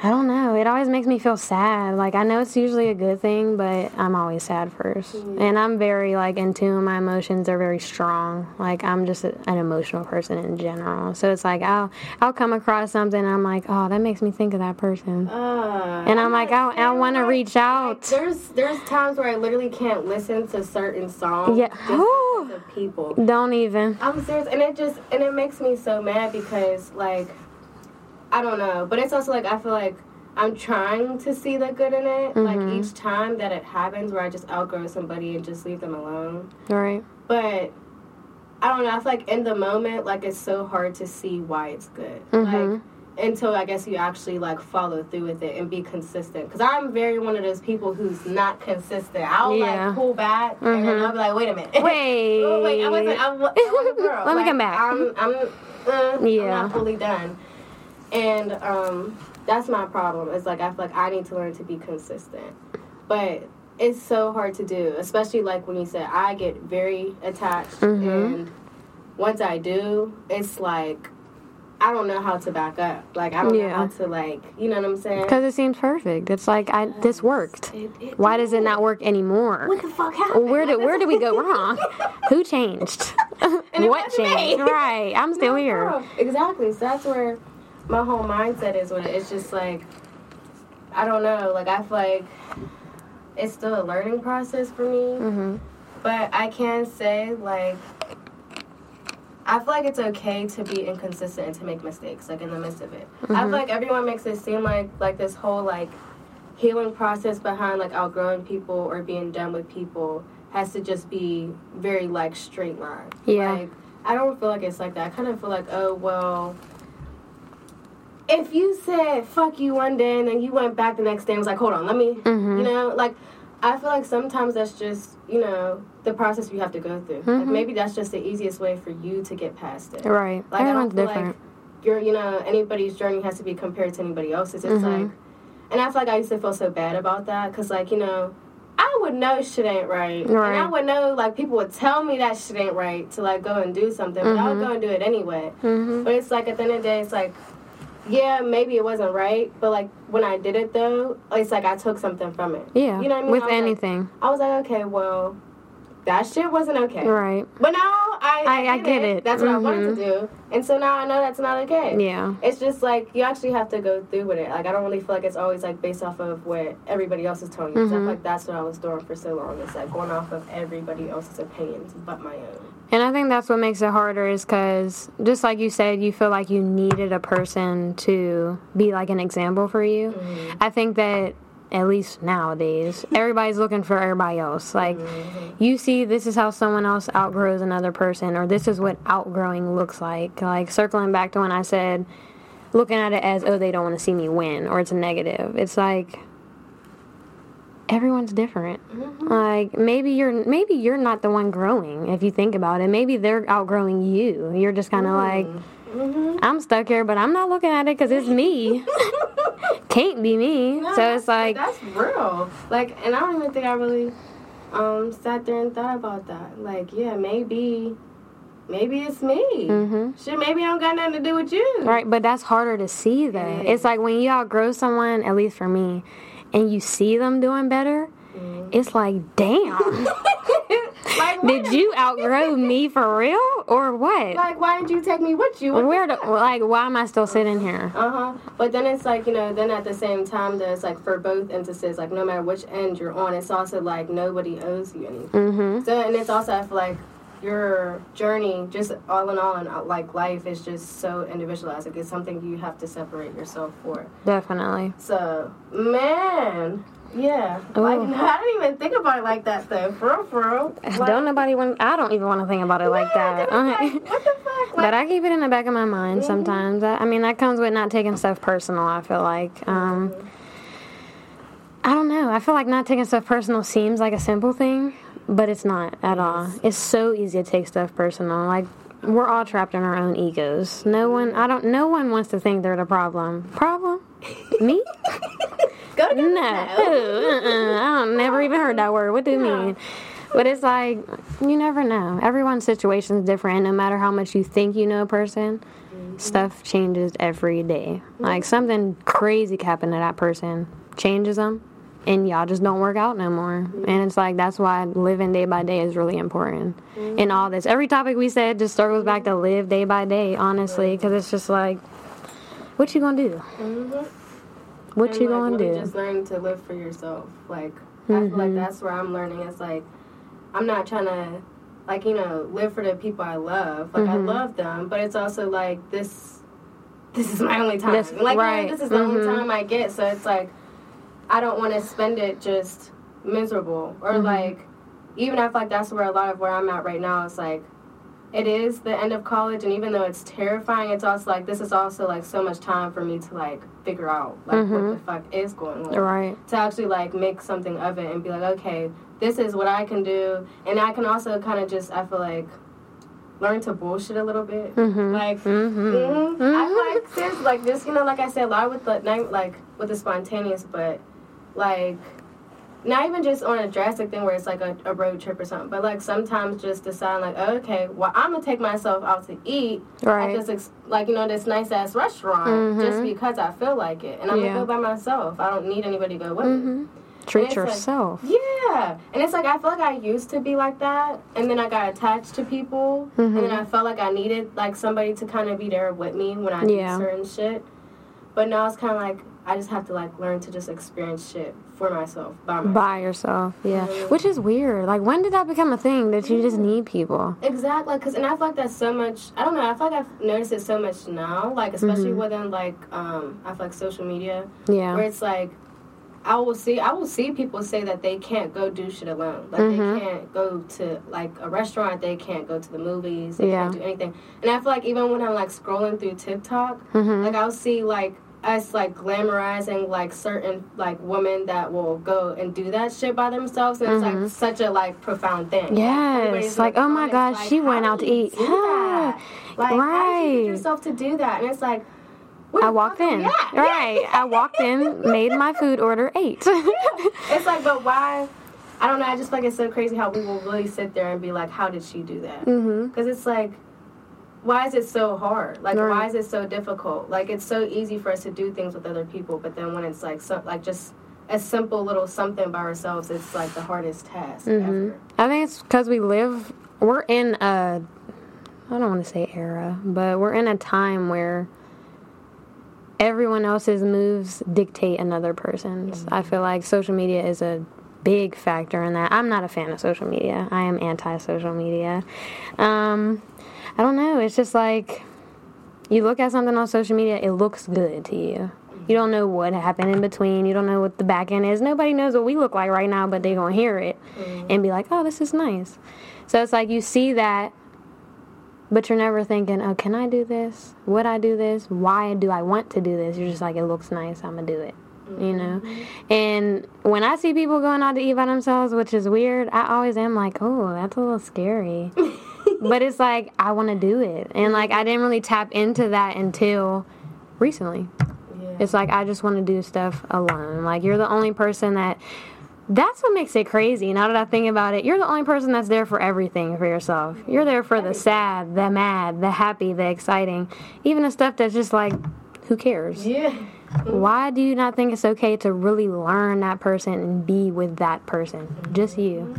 I don't know. It always makes me feel sad. Like I know it's usually a good thing, but I'm always sad 1st And I'm very like in tune my emotions. They're very strong. Like I'm just a, an emotional person in general. So it's like I'll I'll come across something and I'm like, oh, that makes me think of that person. Uh, And I'm like, I, I want to reach out. There's there's times where I literally can't listen to certain songs. Yeah. just people. Don't even. I'm serious, and it just and it makes me so mad because like I don't know, but it's also like I feel like I'm trying to see the good in it. Mm-hmm. Like each time that it happens, where I just outgrow somebody and just leave them alone. Right. But I don't know. I feel like in the moment, like it's so hard to see why it's good. Mm-hmm. Like until I guess you actually like follow through with it and be consistent. Because I'm very one of those people who's not consistent. I'll Yeah. Mm-hmm. like pull back and then I'll be like, wait a minute. Wait. oh, wait, I wasn't. I, I wasn't a girl. Let me Like, come back. I'm. I'm. Uh, I'm not fully done. And um, that's my problem. It's like I feel like I need to learn to be consistent, but it's so hard to do, especially like when you said I get very attached, Mm-hmm. and once I do, it's like I don't know how to back up. Like I don't know how to like, you know what I'm saying? Because it seems perfect. It's like I this worked. It- it Why does it not work anymore? What the fuck happened? Where did where did we go wrong? Who changed? what wasn't me. changed? Right. I'm still No, here. girl. Exactly. So that's where my whole mindset is with it. It's just like I don't know. Like I feel like it's still a learning process for me. hmm But I can say like I feel like it's okay to be inconsistent and to make mistakes, like in the midst of it. I feel like everyone makes it seem like like this whole like healing process behind like outgrowing people or being done with people has to just be very like straight line. Yeah. Like I don't feel like it's like that. I kind of feel like, oh well if you said fuck you one day and then you went back the next day and was like, hold on, let me Mhm. you know, like I feel like sometimes that's just, you know, the process you have to go through. Like Mhm. maybe that's just the easiest way for you to get past it. Right. Like I Everyone's don't feel different. like your, you know, anybody's journey has to be compared to anybody else's. It's Mhm. like, and I feel like I used to feel so bad about that because, like, you know, I would know shit ain't right, right. and I would know like people would tell me that shit ain't right to like go and do something, but I would Mhm. go and do it anyway. hmm But it's like at the end of the day, it's like, yeah, maybe it wasn't right, but like when I did it though, it's like I took something from it. Yeah. You know what I mean? With I was like- anything. I was like, okay, well, that shit wasn't okay. Right. But now I, I- I get it. That's what I wanted to Mhm. do, and so now I know that's not okay. Yeah. It's just like you actually have to go through with it. Like I don't really feel like it's always like based off of what everybody else is telling you. I Mhm. feel like that's what I was doing for so long. It's like going off of everybody else's opinions but my own. And I think that's what makes it harder is because, just like you said, you feel like you needed a person to be like an example for you. Mm-hmm. I think that, at least nowadays, everybody's looking for everybody else. Like, Mm-hmm. you see, this is how someone else outgrows another person, or this is what outgrowing looks like. Like, circling back to when I said, looking at it as, oh, they don't want to see me win, or it's a negative. It's like, everyone's different. Mm-hmm. Like maybe you're maybe you're not the one growing if you think about it. Maybe they're outgrowing you. You're just kind of like Mm-hmm. I'm stuck here, but I'm not looking at it because it's me. Can't be me. No, so it's like that's real. Like, and I don't even think I really um sat there and thought about that. Like, yeah, maybe, maybe it's me. Mm-hmm. Shit, maybe I don't got nothing to do with you. right, but that's harder to see though. It It's like when you outgrow someone, at least for me, and you see them doing better. It's like, damn. like, Did you outgrow me for real or what? Like, why didn't you take me with you? What Where do, like why am I still sitting here? Uh huh. But then it's like, you know, then at the same time, there's like for both instances, like no matter which end you're on, it's also like nobody owes you anything. Mhm. So, and it's also, I feel like your journey, just all in all, and uh, like life is just so individualized. Like it's something you have to separate yourself for. Definitely. So, man. Yeah, like I didn't even think about it like that though. For real, for real. Like, Don't nobody want I don't even want to think about it like that. like, what the fuck? Like, But I keep it in the back of my mind sometimes. I, I mean, that comes with not taking stuff personal. I feel like, um, I don't know. I feel like not taking stuff personal seems like a simple thing, but it's not at all. It's so easy to take stuff personal. Like we're all trapped in our own egos. No one, I don't. No one wants to think they're the problem. Problem? Me? go to No. Uh-uh. I don't, never even heard that word. What do you No. mean? But it's like, you never know. Everyone's situation is different. No matter how much you think you know a person, mm-hmm. stuff changes every day. Like something crazy happened to that person, changes them, and y'all just don't work out no more. And it's like, that's why living day by day is really important. In all this, every topic we said just circles back to live day by day, honestly, because it's just like, what you gonna do? Mhm. What And, you like, gonna really do? Just learning to live for yourself. Like I feel like Mhm. that's where I'm learning. It's like I'm not trying to, like you know, live for the people I love. Like I Mhm. love them, but it's also like this. This is my only time. This- like you know, right. this is the only Mhm. time I get. So it's like I don't want to spend it just miserable or Mhm. like even I feel like that's where a lot of where I'm at right now is like it is the end of college and even though it's terrifying it's also like this is also like so much time for me to like figure out like what Mhm. the fuck is going on Right. to actually like make something of it and be like okay this is what i can do and i can also kind of just i feel like learn to bullshit a little bit. Like, mhm. I like seriously, like just you know, like I said, a lot with the like with the spontaneous, but like not even just on a drastic thing where it's like a, a road trip or something, but like sometimes just deciding like, oh, okay, well I'm gonna take myself out to eat Right. at this ex- like you know this nice ass restaurant just because I feel like it, and I'm Yeah. gonna go by myself. I don't need anybody to go with me. Treat it's like- yourself. Yeah, and it's like I feel like I used to be like that, and then I got attached to people, and Mm-hmm. then I felt like I needed like somebody to kind of be there with me when I Yeah. certain shit. But now it's kind of like I just have to like learn to just experience shit for myself by myself. By yourself, yeah. Which is weird. Like, when did that become a thing that you just need people? Exactly, because and I feel like that's so much. I don't know. I feel like I've noticed it so much now, like especially within like um I feel like social media, Yeah. where it's like I will see I will see people say that they can't go do shit alone. Like Mm-hmm. they can't go to like a restaurant, they can't go to the movies, they Yeah. can't do anything. And I feel like even when I'm like scrolling through TikTok, Mm-hmm. like I'll see like us like glamorizing like certain like women that will go and do that shit by themselves and it's like such a like profound thing. Mm-hmm. Yes, in like, oh my comments, gosh, she went out to eat. that? Like how did you Right. get yourself to do that? And it's like I walked in. we at? Right. I walked in, made my food order, ate. It's like, but why? I don't know. I just feel like it's so crazy how we will really sit there and be like, "How did she do that?" mm-hmm. Because it's like, why is it so hard? Like, Right. why is it so difficult? Like, it's so easy for us to do things with other people, but then when it's like, so, like just a simple little something by ourselves, it's like the hardest task ever. I think it's because we live, we're in a, I don't want to say era, but we're in a time where everyone else's moves dictate another person's. I feel like social media is a big factor in that. I'm not a fan of social media. I am anti social media. Um, I don't know. It's just like you look at something on social media, it looks good to you. You don't know what happened in between. You don't know what the back end is. Nobody knows what we look like right now, but they're going to hear it mm-hmm. and be like, oh, this is nice. So it's like you see that, but you're never thinking, oh, can I do this? Would I do this? Why do I want to do this? You're just like, it looks nice. I'm going to do it. You know? Mm-hmm. And when I see people going out to eat by themselves, which is weird, I always am like, oh, that's a little scary. but it's like, I want to do it. And like, I didn't really tap into that until recently. Yeah. It's like I just want to do stuff alone. Like you're the only person that. That's what makes it crazy. Now that I think about it, you're the only person that's there for everything for yourself. You're there for the sad, the mad, the happy, the exciting, even the stuff that's just like, who cares? yeah. Why do you not think it's okay to really learn that person and be with that person? Just you.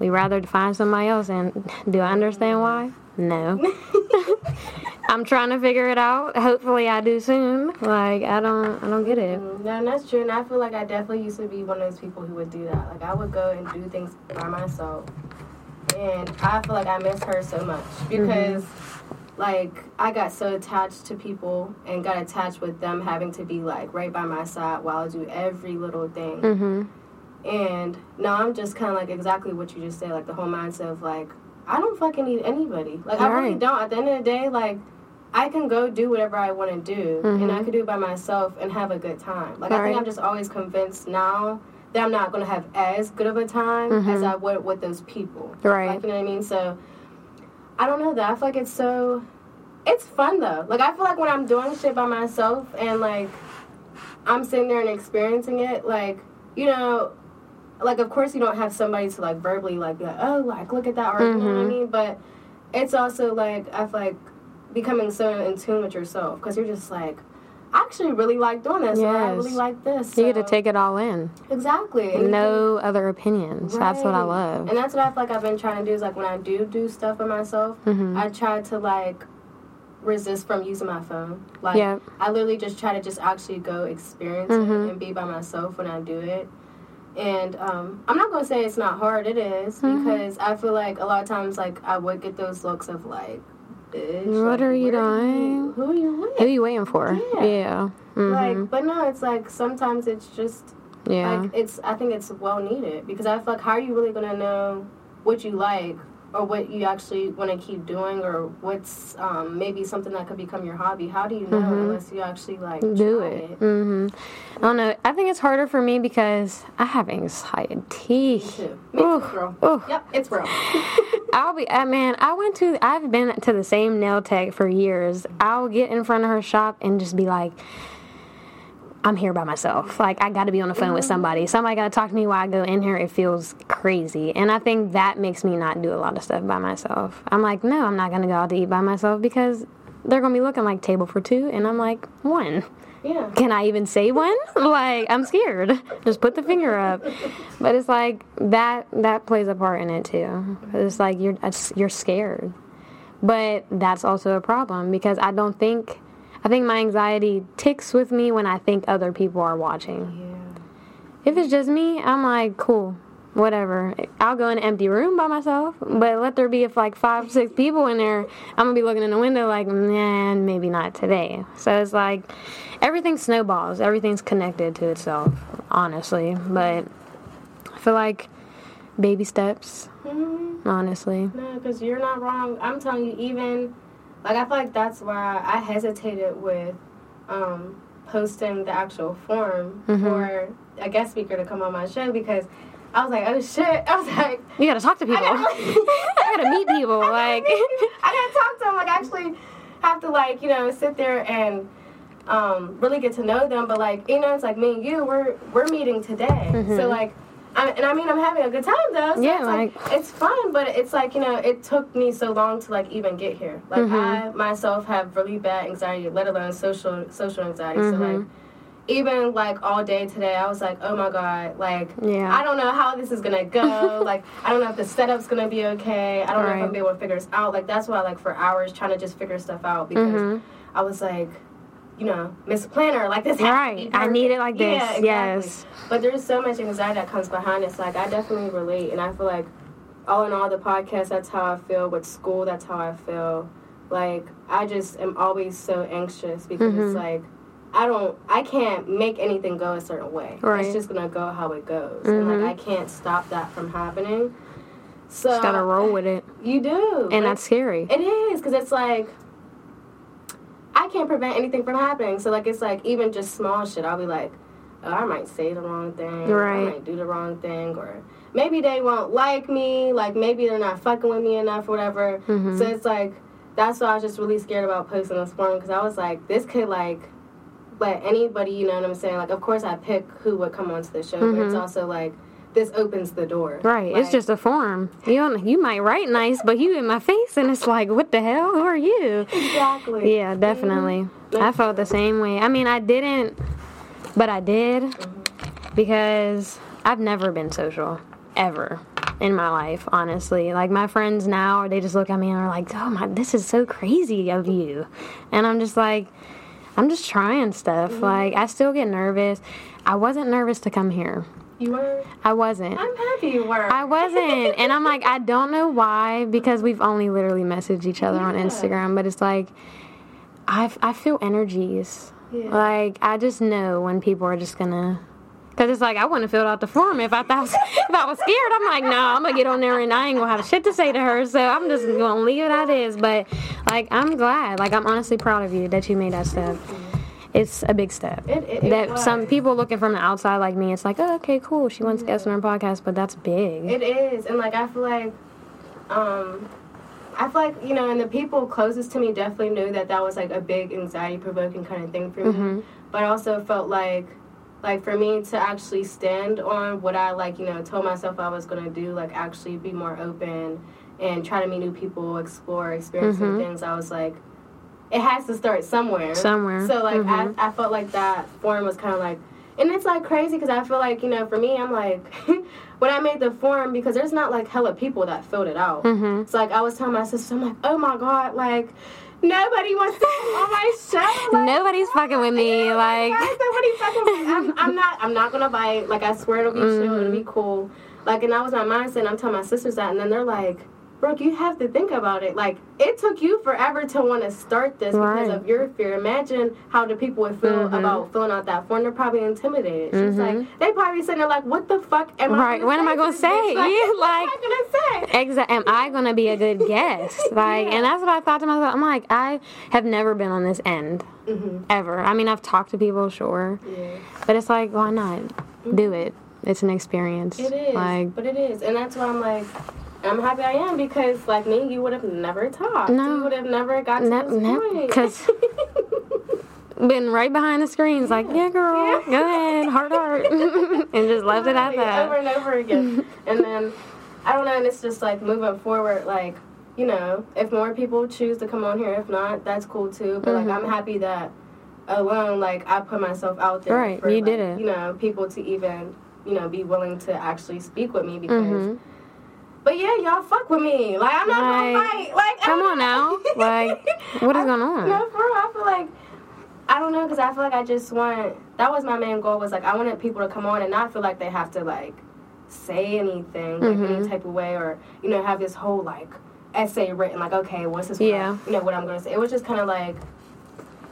We rather find somebody else, and do I understand why? No. I'm trying to figure it out. Hopefully, I do soon. Like I don't, I don't get it. No, and that's true. And I feel like I definitely used to be one of those people who would do that. Like I would go and do things by myself, and I feel like I miss her so much because, like, I got so attached to people and got attached with them having to be like right by my side while I do every little thing. Mm-hmm. And now I'm just kind of like exactly what you just said, like the whole mindset of like I don't fucking need anybody. Like I really don't. At the end of the day, like I can go do whatever I want to do, and I mm-hmm. can do it by myself and have a good time. Like I Right. think I'm just always convinced now that I'm not going to have as good of a time as mm-hmm. I would with those people. Right. Like you know what I mean? So I don't know that. I feel like it's so. It's fun though. Like I feel like when I'm doing shit by myself and like I'm sitting there and experiencing it, like you know, like of course you don't have somebody to like verbally like be like oh like look at that or you know what I mean, but it's also like I feel like becoming so in tune with yourself because you're just like. I actually really like doing this. or I really like this. You get to take it all in. exactly. No other opinions. That's what I love. And that's what I feel like I've been trying to do is like when I do do stuff for myself, Mm-hmm. I try to like resist from using my phone. Like Yep. I literally just try to just actually go experience Mm-hmm. it and be by myself when I do it. And um, I'm not gonna say it's not hard. It is, Mm-hmm. because I feel like a lot of times like I would get those looks of like, bitch, What like, are you doing? Who are you with? Who are you waiting for? Yeah. Yeah. hmm Like, but no, it's like sometimes it's just yeah. like it's I think it's well needed because I feel like how are you really gonna know what you like or what you actually want to keep doing or what's um, maybe something that could become your hobby? How do you know unless you actually like Mm-hmm. do try it. hmm I don't know. I think it's harder for me because I have anxiety. Too. Me too, girl. oof. Yep, it's real. I'll be, uh, man, I went to, I've been to the same nail tech for years. I'll get in front of her shop and just be like, I'm here by myself. Like, I got to be on the phone with somebody. Somebody got to talk to me while I go in here. It feels crazy. And I think that makes me not do a lot of stuff by myself. I'm like, no, I'm not to go out to eat by myself because they're to be looking like table for two. And I'm like, one. Yeah. Can I even say one? like, I'm scared. Just put the finger up. But it's like that that plays a part in it too. It's like you're you're scared. But that's also a problem because I don't think I think my anxiety ticks with me when I think other people are watching. Yeah. If it's just me, I'm like, cool, whatever. I'll go in an empty room by myself, but let there be if like five, six people in there, I'm gonna be looking in the window like, man, maybe not today. So it's like everything snowballs, everything's connected to itself, honestly. But I feel like baby steps, Mhm. honestly. No, because you're not wrong. I'm telling you, even like I feel like that's why I hesitated with um, posting the actual form Mhm. for a guest speaker to come on my show because I was like, oh shit. I was like, You gotta talk to people. I gotta, I gotta meet people. Like, I gotta talk to them. Like, I actually have to like you know sit there and um, really get to know them. But like you know, it's like me and you, we're we're meeting today. So like. I, and I mean, I'm having a good time though. So Mm-hmm. Yeah, it's like, like- it's fun, but it's like you know, it took me so long to like even get here. Like Mm-hmm. I myself have really bad anxiety, let alone social social anxiety. So Mm-hmm. like, even like all day today, I was like, oh my god, like Yeah. I don't know how this is gonna go. like I don't know if the setup's gonna be okay. I don't know if I'm gonna be able to figure this out. Like that's why like for hours trying to just figure stuff out because Mhm. I was like, you know, Miss Planner, like this. Right. I need it like this. Yeah, exactly. Yes. But there's so much anxiety that comes behind it. So like I definitely relate, and I feel like all in all, the podcast that's how I feel. With school, that's how I feel. Like I just am always so anxious because Mm-hmm. it's like. I don't. I can't make anything go a certain way. Right. It's just gonna go how it goes, and Mhm. like I can't stop that from happening. So just gotta roll with it. You do, And Like, that's scary. it is because it's like I can't prevent anything from happening. So like it's like even just small shit. I'll be like, oh, I might say the wrong thing. Right. I might do the wrong thing, or maybe they won't like me. Like maybe they're not fucking with me enough, or whatever. Mhm. So it's like that's why I was just really scared about posting this form because I was like, this could like let anybody. You know what I'm saying? Like, of course I pick who would come onto the show, but it's Mhm. also like this opens the door. Right, it's just a form. You don't, you might write nice, but you in my face, and it's like, what the hell? Who are you? exactly. Yeah, definitely. Mhm. I felt the same way. I mean, I didn't, but I did because I've never been social ever in my life. Honestly, like my friends now, they just look at me and are like, "Oh my, this is so crazy of you," and I'm just like. I'm just trying stuff. Like I still get nervous. I wasn't nervous to come here. You were. I wasn't. I'm happy you were. I wasn't. And I'm like, I don't know why, because we've only literally messaged each other on Instagram, but it's like, I, I feel energies. Yeah. Like, I just know when people are just gonna. Cause it's like I wouldn't have filled out the form if I thought if I was scared. I'm like, no, I'm gonna get on there and I ain't gonna have shit to say to her. So I'm just gonna leave it as is. But like, I'm glad. Like, I'm honestly proud of you that you made that step. It's a big step. It- it- it that was. some people looking from the outside like me, it's like, oh, okay, cool. She wants guests on her podcast, but that's big. It is, and like I feel like, um, I feel like you know, and the people closest to me definitely knew that that was like a big anxiety provoking kind of thing for me. Mhm. But I also felt like, like for me to actually stand on what I like, you know, told myself I was gonna do, like actually be more open and try to meet new people, explore, experience new Mhm. things. I was like, it has to start somewhere. Somewhere. So like Mhm. I, I felt like that form was kind of like, and it's like crazy because I feel like you know for me I'm like, when I made the form because there's not like hella people that filled it out. Mhm. So like I was telling my sister, I'm like, oh my god, like nobody wants to on my show. Like, Nobody's fucking with me. Like, why is nobody fucking with me? I'm, I'm not. I'm not gonna bite. Like I swear it'll be chill. It'll Mm-hmm. be cool. Like and that was my mindset. And I'm telling my sisters that, and then they're like. Brooke, you have to think about it. Like, it took you forever to want to start this Right. because of your fear. Imagine how the people would feel Mhm. about filling out that form. They're probably intimidated. She's Mhm. like, they probably sitting there like, what the fuck am I Right, what am I gonna say? Like, Yeah, what am I gonna say? Exactly. Am I gonna be a good guest? Like, Yeah. and that's what I thought to myself. I'm like, I have never been on this end Mhm. ever. I mean, I've talked to people, sure, Yeah. but it's like, why not do it? It's an experience. It is, Like, but it is, and that's why I'm like, I'm happy I am because, like me, you would have never talked. No. You would have never got to No, this no, point. 'cause- Been right behind the screens, like, yeah, girl, Yeah. go ahead, heart, heart, and just left it at that. Over and over again. and then, I don't know, and it's just like moving forward, like, you know, if more people choose to come on here, if not, that's cool too. But, Mhm. like, I'm happy that alone, like, I put myself out there. Right, for, you like, did it. You know, people to even, you know, be willing to actually speak with me because. hmm But yeah, y'all fuck with me. Like I'm not gonna Like, fight. Like come on now. Like, what is I- going on? No, for real. I feel like I don't know because I feel like I just want. That was my main goal. Was like I wanted people to come on and not feel like they have to like say anything like any Mhm. type of way or you know have this whole like essay written like okay what's this I- Yeah. you know what I'm gonna say. It was just kind of like.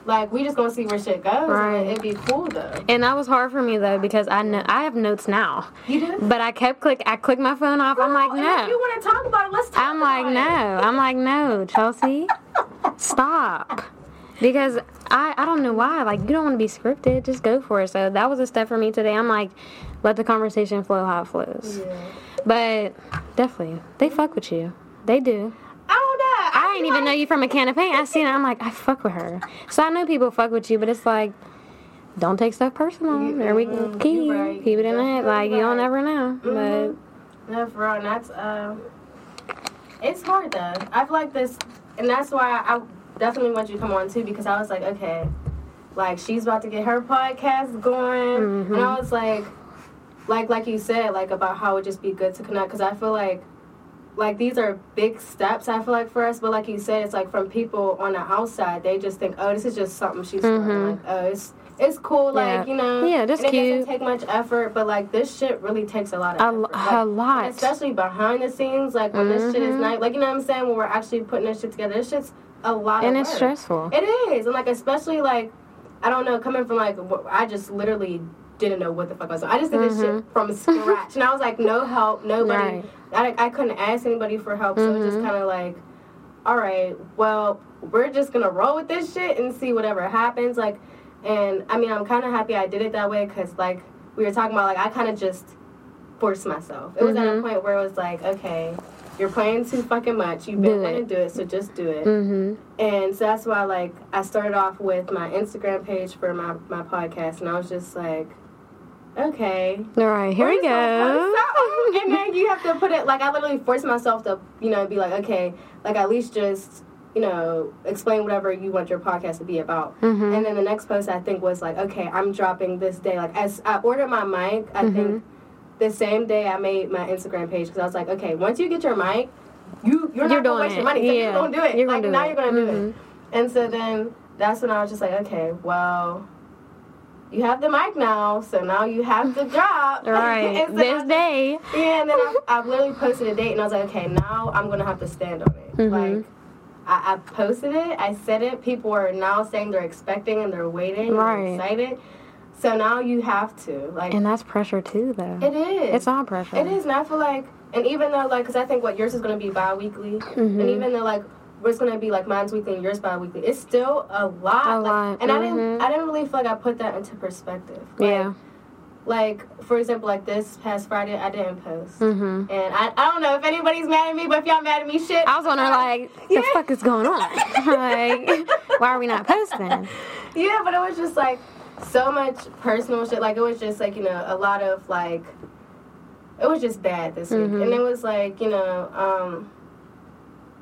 Like we just gonna see where shit goes. Right. It'd be cool though. And that was hard for me though because I know I have notes now, You do? but I kept click. I clicked my phone off. I'm like, Girl, and If you no. want to talk about it, let's talk I'm like, no. it. I'm like, no, Chelsea, stop. Because I, I don't know why. Like, you don't want to be scripted. Just go for it. So that was a step for me today. I'm like, let the conversation flow how it flows. Yeah. But definitely, they fuck with you. They do. I don't know. I ain't even know you from a can of paint. I seen it. I'm like, I fuck with her. So I know people fuck with you, but it's like, don't take stuff personal. You- There we go. Keep, right. keep it in that. Like, you don't ever know. Mhm. No, for real. And that's um, it's hard though. I feel like this, and that's why I definitely want you to come on too because I was like, okay, like she's about to get her podcast going, Mhm. and I was like, like like you said, like about how it would just be good to connect because I feel like. Like these are big steps, I feel like for us. But like you said, it's like from people on the outside, they just think, oh, this is just something she's doing. Mhm. Like, oh, it's it's cool, Yeah. like you know. Yeah, that's and It doesn't take much effort, but like this shit really takes a lot of A, effort. Like, a lot. especially behind the scenes, like when this shit is Mhm. not like you know what I'm saying when we're actually putting this shit together. This shit's a lot And it's work. stressful. It is, and like especially like I don't know, coming from like I just literally didn't know what the fuck I was. doing. I just did this shit Mhm. from scratch, and I was like, no help, nobody. Right. I, I couldn't ask anybody for help, so it was just Mhm. kind of like, all right, well, we're just gonna roll with this shit and see whatever happens. Like, and I mean, I'm kind of happy I did it that way because like we were talking about, like I kind of just forced myself. It was at a Mhm. point where it was like, okay, you're playing too fucking much. You've been wanting it. to do it, so just do it. Mm-hmm. And so that's why, like, I started off with my Instagram page for my, my podcast, and I was just like, okay. All right, here we gonna go. and then you have to put it, like, I literally forced myself to, you know, be like, okay, like, at least just, you know, explain whatever you want your podcast to be about. Mhm. And then the next post, I think, was like, okay, I'm dropping this day. Like, as I ordered my mic, I Mhm. think the same day I made my Instagram page, because I was like, okay, once you get your mic, you, you're, You're not going to doing waste your money. So Yeah. you're going to do it. You're like, gonna now it. you're going to do it. And so then that's when I was just like, okay, well, you have the mic now, so now you have the drop. Right, And so this I- day. Yeah, and then I, I literally posted a date, and I was like, okay, now I'm going to have to stand on it. Mhm. Like, I, I posted it, I said it, people are now saying they're expecting and they're waiting, and Right. they're excited. So now you have to. Like, And that's pressure too, though. it is. It's all pressure. It is, and I feel like, and even though, like, because I think what yours is going to be bi weekly, Mhm. and even though, like, it's going to be like mine's weekly and yours bi weekly, it's still a lot. A like, lot, And I didn't, mhm. I didn't really feel like I put that into perspective. Like, Yeah. Like, for example, like this past Friday, I didn't post. Mm-hmm. And I, I don't know if anybody's mad at me, but if y'all mad at me, shit. I was wondering, like, Yeah. the fuck is going on? like, why are we not posting? Yeah, but it was just like so much personal shit. Like it was just like you know a lot of like it was just bad this week, Mhm. and it was like you know, um,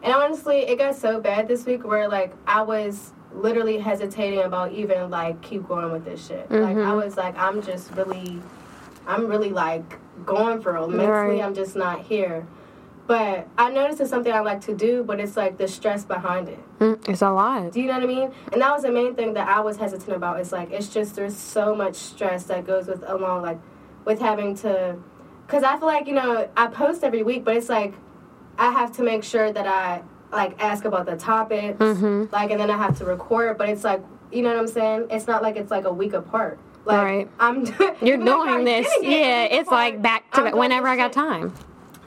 and honestly, it got so bad this week where like I was literally hesitating about even like keep going with this shit. Like I Mhm. was like, I'm just really, I'm really like going for it. Mentally, Right. I'm just not here. But I noticed it's something I like to do, but it's like the stress behind it. Mm, it's a lot. Do you know what I mean? And that was the main thing that I was hesitant about. It's like it's just there's so much stress that goes with along like with having to, because I feel like you know I post every week, but it's like I have to make sure that I like ask about the topics, Mhm. like, and then I have to record. But it's like you know what I'm saying? It's not like it's like a week apart. Like Right. I'm You're doing I'm this. it, Yeah, it's like back to back whenever I got time.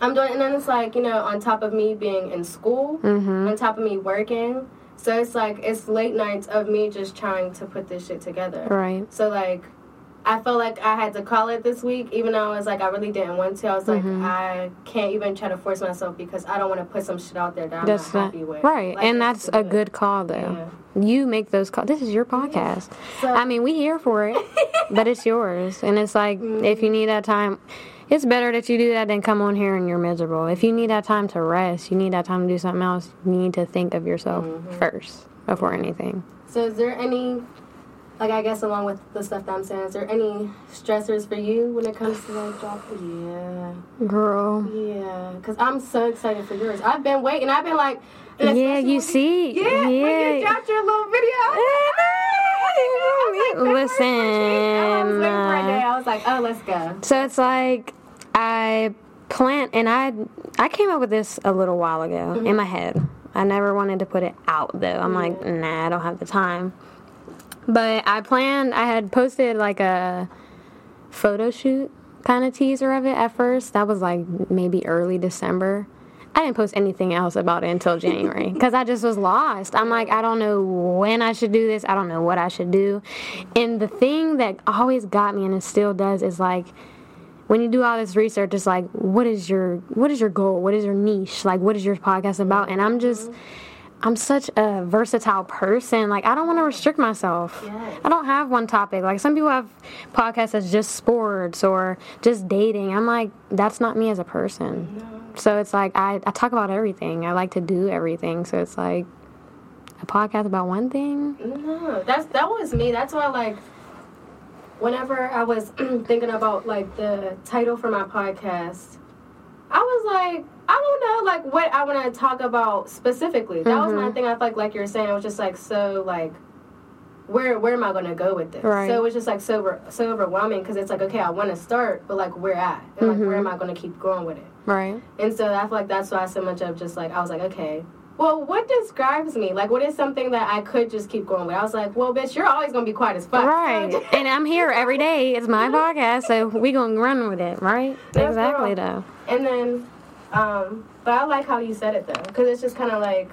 I'm doing, and then it's like you know, on top of me being in school, Mm-hmm. on top of me working, so it's like it's late nights of me just trying to put this shit together. Right. So like, I felt like I had to call it this week, even though I was like I really didn't want to. I was like Mm-hmm. I can't even try to force myself because I don't want to put some shit out there that I'm That's not not, happy with. right, Like, and that's a good call though. You make those calls. This is your podcast. So- I mean, we here for it, but it's yours, and it's like if you need that time. It's better that you do that than come on here and you're miserable. If you need that time to rest, you need that time to do something else, you need to think of yourself Mm-hmm. first before anything. So is there any, like I guess along with the stuff that I'm saying, is there any stressors for you when it comes to like job? Yeah, Girl. yeah. Because I'm so excited for yours. I've been waiting. I've been like, Yeah, you when see. Yeah, when you yeah. dropped your little video. I was like, Listen, I was waiting for a day. uh, I was like, oh, let's go. So it's like I plant, and I I came up with this a little while ago Mm-hmm. in my head. I never wanted to put it out though. I'm like, nah, I don't have the time. But I planned. I had posted like a photo shoot kind of teaser of it at first. That was like maybe early December. I didn't post anything else about it until January because I just was lost. I'm like, I don't know when I should do this. I don't know what I should do. And the thing that always got me and it still does is like when you do all this research, it's like, what is your what is your goal? What is your niche? Like, what is your podcast about? And I'm just. Mm-hmm. I'm such a versatile person. Like I don't want to restrict myself. Yes. I don't have one topic. Like some people have podcasts that's just sports or just dating. I'm like, that's not me as a person. So it's like I, I talk about everything. I like to do everything. So it's like a podcast about one thing. No, that's that was me. That's why like whenever I was thinking about like the title for my podcast, I was like, I don't know like what I want to talk about specifically. That was Mm-hmm. my thing. I felt like like you were saying, it was just like so like where where am I going to go with this? Right. So it was just like so over, so overwhelming because it's like okay, I want to start, but like where at? And like where Mm-hmm. am I going to keep going with it? Right. And so I feel like that's why so much of just like I was like, okay, well, what describes me? Like, what is something that I could just keep going with? I was like, well, bitch, you're always gonna be quiet as fuck. Right. and I'm here every day. It's my podcast, so we gonna run with it, right? Yeah, exactly girl. though. And then, um, but I like how you said it though, because it's just kind of like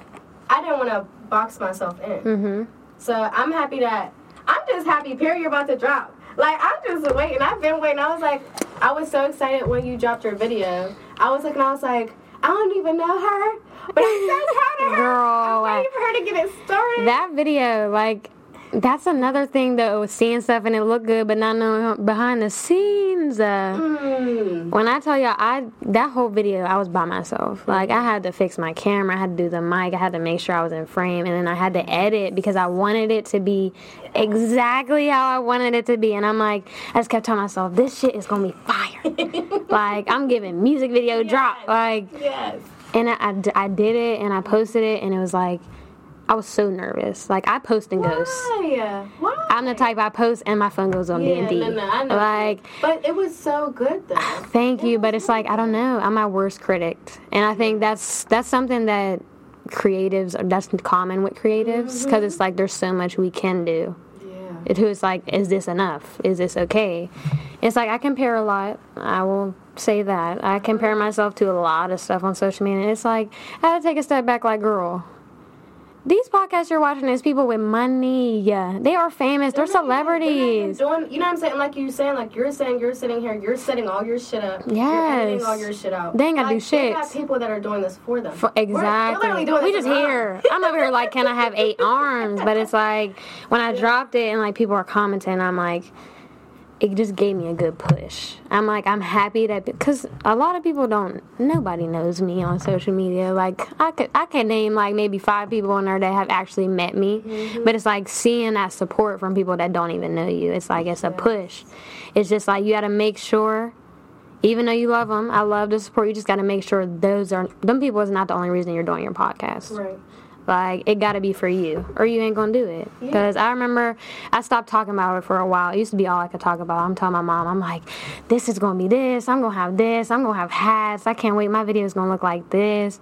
I didn't want to box myself in. Mm-hmm. So I'm happy that I'm just happy. Period. You're about to drop. Like I'm just waiting. I've been waiting. I was like, I was so excited when you dropped your video. I was looking. I was like, I don't even know her, but I'm so proud of her. Girl, I'm waiting for her to get it started. That video, like, that's another thing though. Seeing stuff and it looked good, but not knowing behind the scenes. Uh, Mm. when I tell y'all, I that whole video, I was by myself. Like, I had to fix my camera, I had to do the mic, I had to make sure I was in frame, and then I had to edit because I wanted it to be exactly how I wanted it to be. And I'm like, I just kept telling myself, this shit is gonna be fire. like, I'm giving music video drop. Like, Yes. and I, I did it and I posted it and it was like I was so nervous. Like I post and ghost. Why? Why? I'm the type I post and my phone goes on D Yeah, and D. no, no, I know. Like But it was so good though. thank you, but it's like I don't know. I'm my worst critic, and I think that's that's something that creatives that's common with creatives because mm-hmm. it's like there's so much we can do. Yeah. It was like, is this enough? Is this okay? It's like I compare a lot. I will say that I compare myself to a lot of stuff on social media. It's like I had to take a step back. Like, girl, these podcasts you're watching is people with money. Yeah, they are famous. They're They're celebrities. even Doing, you know what I'm saying? Like you saying, like you're saying, you're sitting here, you're setting all your shit up. You're Yes. all your shit out. They ain't gotta like, do They shit. got people that are doing this for them. For- We're- we're literally doing we just here. I'm over here like, can I have eight arms? But it's like when I dropped it and like people are commenting, I'm like, it just gave me a good push. I'm like, I'm happy that because a lot of people don't. Nobody knows me on social media. Like I could, I could name like maybe five people on there that have actually met me. Mm-hmm. But it's like seeing that support from people that don't even know you. It's like it's a push. It's just like you got to make sure even though you love them, I love the support. You just got to make sure those are them people is not the only reason you're doing your podcast. Right. Like it got to be for you, or you ain't gonna do it. Because I remember I stopped talking about it for a while. It used to be all I could talk about. I'm telling my mom, I'm like, this is gonna be this. I'm gonna have this. I'm gonna have hats. I can't wait. My video is gonna look like this.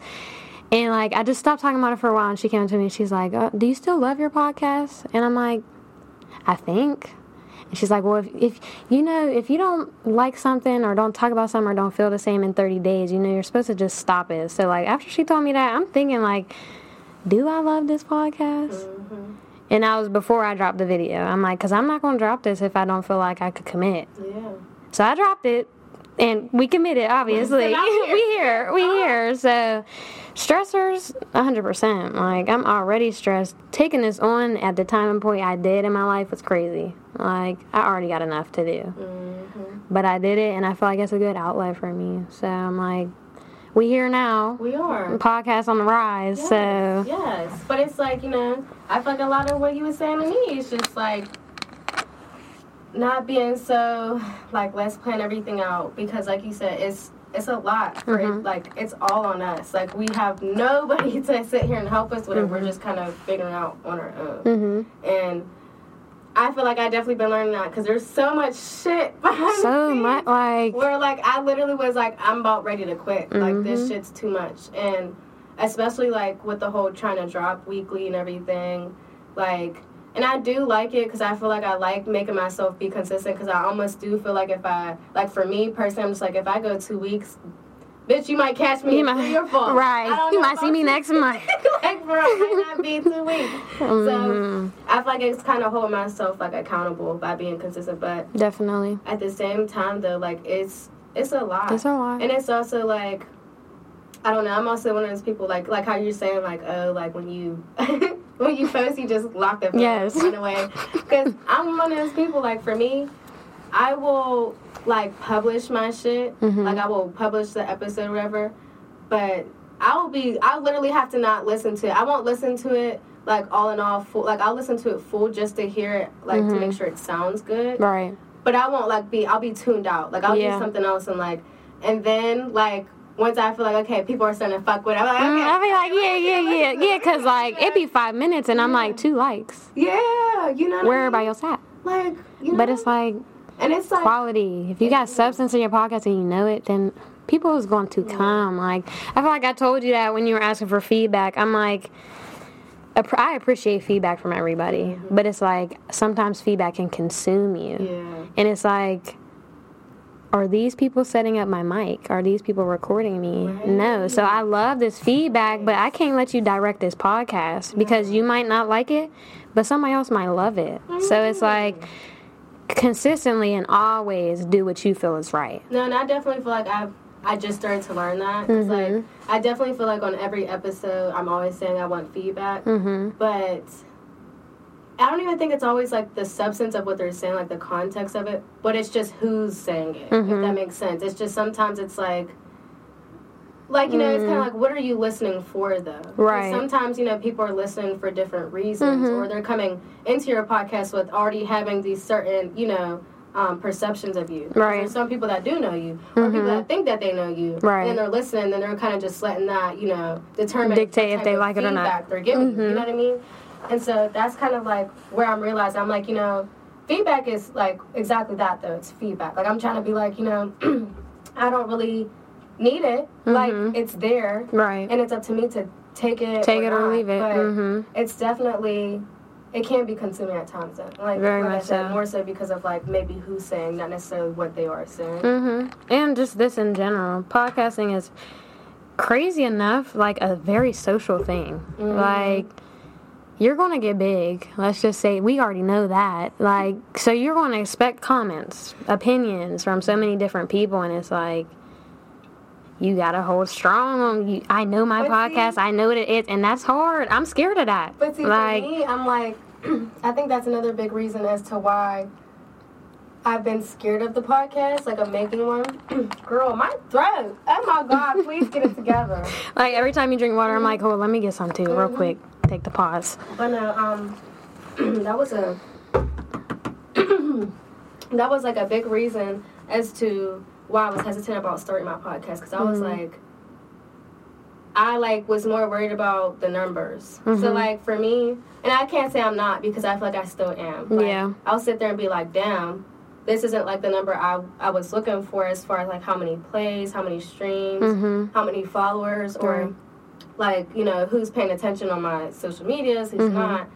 And like I just stopped talking about it for a while. And she came to me. and She's like, uh, do you still love your podcast? And I'm like, I think. And she's like, well, if, if you know, if you don't like something or don't talk about something or don't feel the same in 30 days, you know, you're supposed to just stop it. So, like, after she told me that, I'm thinking, like, do I love this podcast? And I was before I dropped the video. I'm like, because I'm not going to drop this if I don't feel like I could commit. Yeah. So I dropped it, and we committed. Obviously, here. we here, we Uh-huh. here. So stressors, 100. percent Like I'm already stressed. Taking this on at the time and point I did in my life was crazy. Like I already got enough to do, Mm-hmm. but I did it, and I feel like it's a good outlet for me. So I'm like, we here now. We are. Podcast on the rise. Yes, So yes, but it's like you know, I feel like a lot of what you were saying to me is just like not being so like let's plan everything out because like you said, it's it's a lot for Mm-hmm. it, like it's all on us. Like we have nobody to sit here and help us with. Mm-hmm. We're just kind of figuring out on our own, hmm and. I feel like I definitely been learning that because there's so much shit behind so much like where like I literally was like I'm about ready to quit. Like this Mhm. shit's too much, and especially like with the whole trying to drop weekly and everything, like. And I do like it because I feel like I like making myself be consistent because I almost do feel like if I like for me personally I'm just like if I go two weeks, bitch you might catch me You in might- three or right. You might see me next month. like bro, it might not be two weeks. So Mhm. I feel like it's kind of holding myself like accountable by being consistent, but Definitely, at the same time though like it's it's a lot it's a lot. and it's also like i don't know i'm also one of those people like like how you're saying like oh like when you when you post you just lock the phone Yes. run away because i'm one of those people like for me i will like publish my shit Mhm. like i will publish the episode or whatever but i will be i literally have to not listen to it i won't listen to it like all in all full like i'll listen to it full just to hear it like to Mhm. make sure it sounds good right. but I won't like be I'll be tuned out. Like I'll Yeah. do something else and like and then like once I feel like okay, people are starting to fuck with it, I'm like, Mm, okay. I'll be like, yeah, yeah, yeah, yeah, because like it'd be five minutes, and I'm like two likes. Yeah, you know what Where I everybody mean? else at? like you know? But it's like and it's like quality. If you got substance in your podcast and you know it, then people is going to come. Like I feel like I told you that when you were asking for feedback. I'm like. I appreciate feedback from everybody, mm-hmm. but it's like sometimes feedback can consume you. Yeah. And it's like, are these people setting up my mic? Are these people recording me? No. So I love this feedback, but I can't let you direct this podcast because you might not like it, but somebody else might love it. So it's mm-hmm. like consistently and always do what you feel is right. No, and I definitely feel like I've I just started to learn that. 'Cause, Like Mm-hmm. I definitely feel like on every episode I'm always saying I want feedback. hmm But I don't even think it's always like the substance of what they're saying, like the context of it, but it's just who's saying it, if Mhm. that makes sense. It's just sometimes it's like, like, you know, it's kind of like, what are you listening for though Right. Sometimes, you know, people are listening for different reasons, Mhm. or they're coming into your podcast with already having these certain, you know, um, perceptions of you Right. There's some people that do know you, or people Mhm. that think that they know you. Right. And they're listening, and they're kind of just letting that, you know, determine Dictate if they like it or not. They're giving you. You know what I mean? And so that's kind of like where I'm realizing I'm like, you know, feedback is like exactly that though. It's feedback. Like I'm trying to be like, you know, I don't really need it. Like Mhm. it's there, Right. and it's up to me to take it, Take it or not. leave it. But hmm it's definitely it can be consuming at times. Though. Like, Very like much said, so. more so because of like maybe who's saying, not necessarily what they are saying. hmm And just this in general, podcasting is crazy enough, like a very social thing. Mhm. Like you're going to get big. Let's just say we already know that. Like so you're going to expect comments, opinions from so many different people and it's like you got to hold strong you I know my But see- podcast. I know what it is and that's hard. I'm scared of that. But see, like for me, I'm like, I think that's another big reason as to why I've been scared of the podcast, like of making one. Girl, my throat. Oh my God, please get it together. like every time you drink water I'm like, "Oh, let me get some too real Mhm. quick. Take the pause." But no, um, that was a that was like a big reason as to why I was hesitant about starting my podcast because I was Mhm. like, I like was more worried about the numbers. So Mhm. like for me, and I can't say I'm not because I feel like I still am. Like, Yeah. I'll sit there and be like, damn. This isn't like the number I, I was looking for as far as like how many plays, how many streams, Mhm. how many followers or like you know who's paying attention on my social medias who's Mhm. not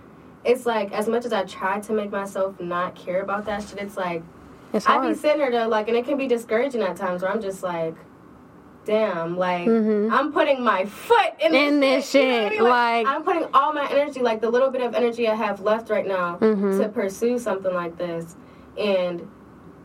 it's like as much as i try to make myself not care about that shit it's like It's i hard. be sitting there though like and it can be discouraging at times where i'm just like damn, like I'm putting my foot in, Mm-hmm. In this you know I shit, mean? like- I'm putting all my energy, like the little bit of energy I have left right now, Mm-hmm. to pursue something like this, and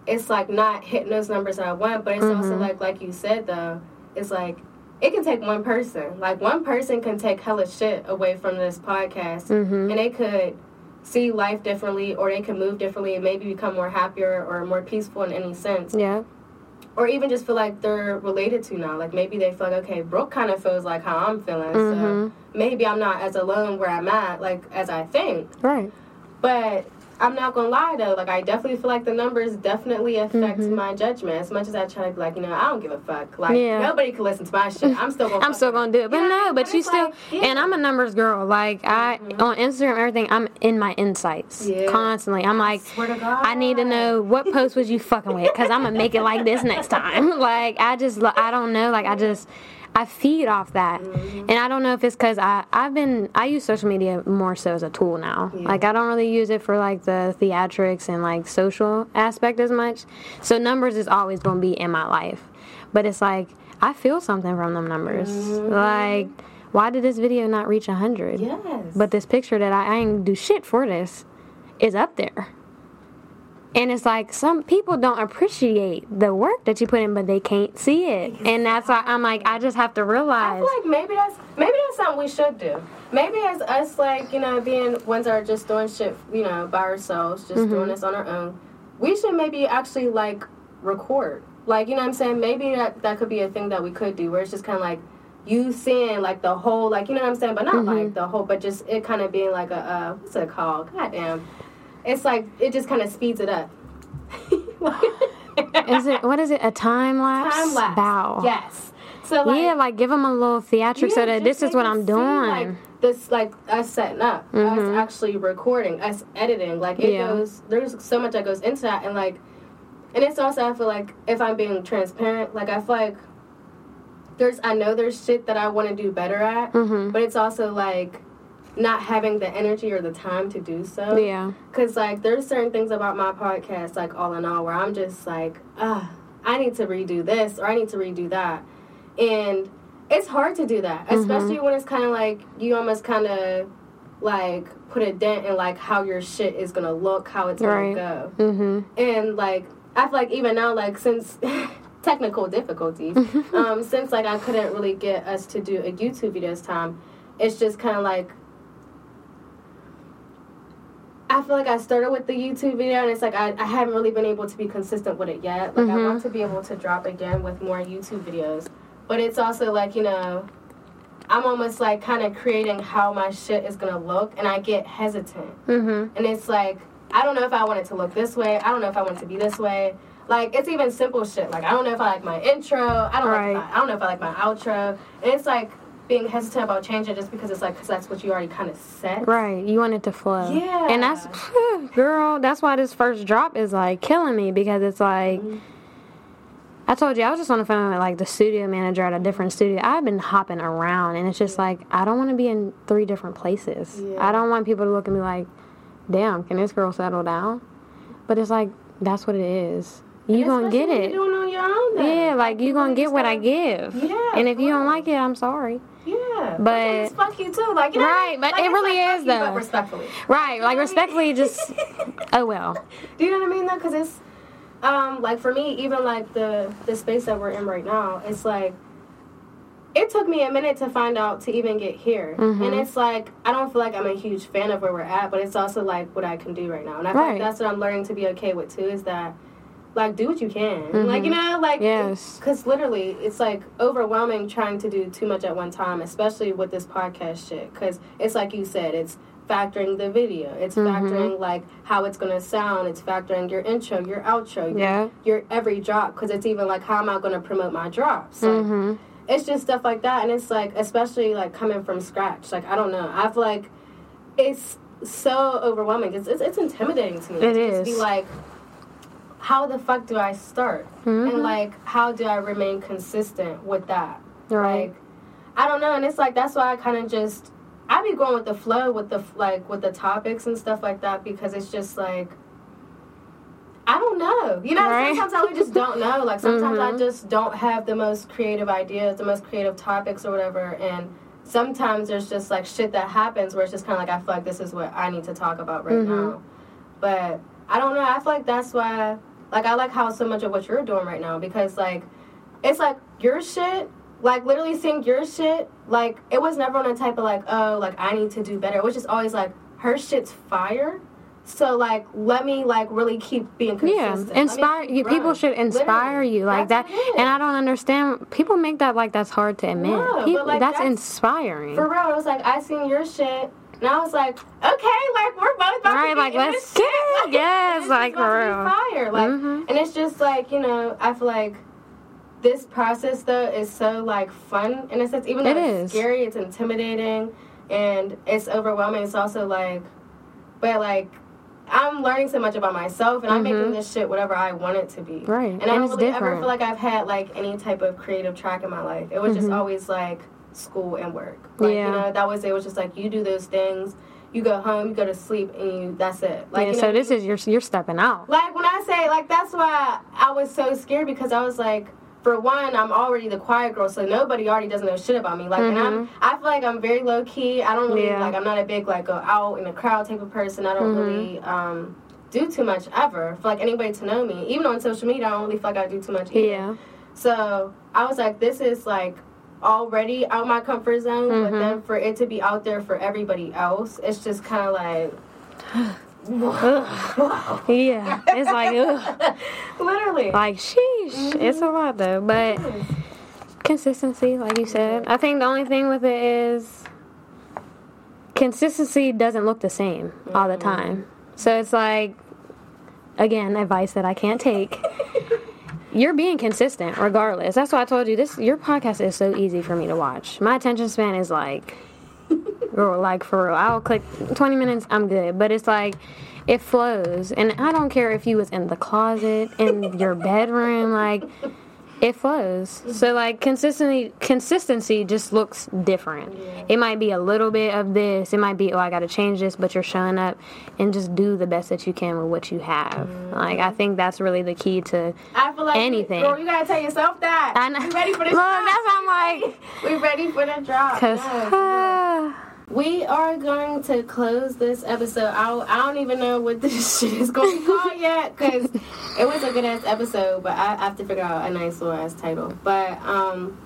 it's like not hitting those numbers I want, but it's Mm-hmm. also like like you said though, it's like it can take one person. Like one person can take hella shit away from this podcast, Mm-hmm. and they could see life differently, or they can move differently, and maybe become more happier or more peaceful in any sense Yeah. or even just feel like they're related to now. Like maybe they feel like, okay, Brooke kind of feels like how I'm feeling, Mm-hmm. so maybe I'm not as alone where I'm at, like as I think. Right. But I'm not gonna lie though, like I definitely feel like the numbers definitely affect my judgment. As much as I try to be like, you know, I don't give a fuck. Like Yeah. nobody can listen to my shit. I'm still gonna. I'm still gonna do it, but You know what I no, but But you still, like, yeah. Mm-hmm. and I'm a numbers girl. Like I on Instagram, everything. I'm in my insights Yeah. constantly. I'm like, God. I need to know what post was you fucking with, because I'm gonna make it like this next time. Like I just, I don't know. Like I just, I feed off that, Mm-hmm. and I don't know if it's because I, I've been, I use social media more so as a tool now. Like I don't really use it for like the theatrics and like social aspect as much. So numbers is always gonna be in my life, but it's like I feel something from them numbers. Like, why did this video not reach hundred? Yes. But this picture that I, I ain't do shit for this is up there. And it's like some people don't appreciate the work that you put in, but they can't see it. And that's why I'm like, I just have to realize. I feel like maybe that's maybe that's something we should do. Maybe as us, like you know, being ones that are just doing shit, you know, by ourselves, just doing this on our own, we should maybe actually like record. Like you know, what I'm saying maybe that that could be a thing that we could do, where it's just kind of like you seeing like the whole, like you know what I'm saying, but not like the whole, but just it kind of being like a uh, what's it called? Goddamn, it's like it just kind of speeds it up. is it, what is it, a time lapse? time lapse? Bow. Yes. So like, yeah, like give them a little theatric so that this is what I'm doing. Like this, like us setting up, us actually recording, us editing. Like it Mm-hmm. Yeah. goes. There's so much that goes into that, and like, and it's also I feel like if I'm being transparent, like I feel like there's I know there's shit that I want to do better at, Mm-hmm. but it's also like not having the energy or the time to do so. yeah. Cause like there's certain things about my podcast, like all in all, where I'm just like, ah, I need to redo this or I need to redo that, and it's hard to do that, Mm-hmm. especially when it's kind of like you almost kind of like put a dent in like how your shit is gonna look, how it's gonna go, Mm-hmm. and like I feel like even now, like since technical difficulties, um, since like I couldn't really get us to do a YouTube video this time, it's just kind of like I feel like I started with the YouTube video, and it's like I, I haven't really been able to be consistent with it yet. Like I want to be able to drop again with more YouTube videos, but it's also like you know, I'm almost like kind of creating how my shit is gonna look, and I get hesitant, Mm-hmm. and it's like I don't know if I want it to look this way. I don't know if I want it to be this way. Like it's even simple shit. Like I don't know if I like my intro. I don't Right. like. My, I don't know if I like my outro. And it's like being hesitant about changing just because it's like because that's what you already kind of set. Right. You want it to flow. Yeah. And that's, girl, that's why this first drop is like killing me because it's like, Mm-hmm. I told you, I was just on the phone with like the studio manager at a different studio. I've been hopping around and it's just like, I don't want to be in three different places. Yeah. I don't want people to look at me like, damn, can this girl settle down? But it's like, that's what it is. You gonna get it. You're doing it your own. Yeah, like you gonna get what I give. Yeah, And if you don't like it, I'm sorry. Yeah, But- it's fuck you too. Like you know, Right, but like, it really like, is, you, though. respectfully. Right, like respectfully, just oh well. Do you know what I mean though? Because it's um like for me, even like the the space that we're in right now, it's like it took me a minute to find out to even get here, Mm-hmm. and it's like I don't feel like I'm a huge fan of where we're at, but it's also like what I can do right now, and I Right. like that's what I'm learning to be okay with too. Is that like do what you can, like you know, like Mm-hmm. Yes. because literally it's like overwhelming trying to do too much at one time, especially with this podcast shit. Because it's like you said, it's factoring the video, it's Mm-hmm. factoring like how it's gonna sound, it's factoring your intro, your outro, your, Yeah. your every drop. Because it's even like how am I gonna promote my drops? Like, Mm-hmm. It's just stuff like that, and it's like especially like coming from scratch. Like I don't know, I feel like it's so overwhelming. It's it's, it's intimidating to me. It to just be like how the fuck do I start? Mm-hmm. And like, how do I remain consistent with that? Right. Like, I don't know. And it's like, that's why I kind of just, I be going with the flow with the, like, with the topics and stuff like that because it's just like, I don't know. You know, Right? sometimes I just don't know. Like sometimes I Mhm. just don't have the most creative ideas, the most creative topics or whatever. And sometimes there's just like shit that happens where it's just kind of like I feel like this is what I need to talk about right Mhm. now. But I don't know. I feel like that's why. Like I like how so much of what you're doing right now because like it's like your shit. Like literally seeing your shit, like it was never on a type of like, oh, like I need to do better. It was just always like her shit's fire. So like, let me like really keep being Yeah, consistent. Me inspire you. People should inspire Literally. you like That's that, it and. I don't understand. People make that like that's hard to admit. No, but, People- like, that's, that's- inspiring. For real, it was like I seen your shit, and I was like, okay, like we're both about Right, to like, let's get it. Like, Yes, like, for real. Fire, like, Mhm. and it's just like you know, I feel like this process though is so like fun in a sense. Even though It it's is. scary, it's intimidating, and it's overwhelming. It's also like, but like. I'm learning so much about myself, and I'm making this shit whatever I want it to be. Right, And, and I don't really ever feel like I've had like any type of creative track in my life. It was just Mhm. always like school and work. Like Yeah. you know, that was it. Was just like you do those things, you go home, you go to sleep, and you that's it. Like yeah, you so this is your you're stepping out. like when I say like that's why I was so scared because I was like. For one, I'm already the quiet girl, so nobody already doesn't know shit about me. Like, and I'm, I feel like I'm very low key. I don't really Mm-hmm. Yeah. like. I'm not a big like go out in the crowd type of person. I don't Mhm. really um, do too much ever for like anybody to know me. Even on social media, I don't really feel like I do too much. Either. Yeah, So I was like, this is like already out my comfort zone, but Mhm. then for it to be out there for everybody else, it's just kind of like, yeah. It's like ugh. literally. like sheesh. It's a lot though, but consistency, like you said. I think the only thing with it is consistency doesn't look the same all the time. So it's like again, advice that I can't take. You're being consistent regardless. That's why I told you this your podcast is so easy for me to watch. My attention span is like girl, like for real. I'll click 20 minutes, I'm good. But it's like it flows. And I don't care if you was in the closet, in your bedroom, like it flows. So like consistency consistency just looks different. It might be a little bit of this. It might be oh I got to change this, but you're showing up and just do the best that you can with what you have. Mm-hmm. Like I think that's really the key to I feel like anything. Girl, you gotta tell yourself that. I know. We ready for this? Look, drop. that's what I'm like We ready for the drop. cuz Yes. We are going to close this episode. I, I don't even know what this shit is going to be called yet because it was a good ass episode, but I have to figure out a nice little ass title. But um,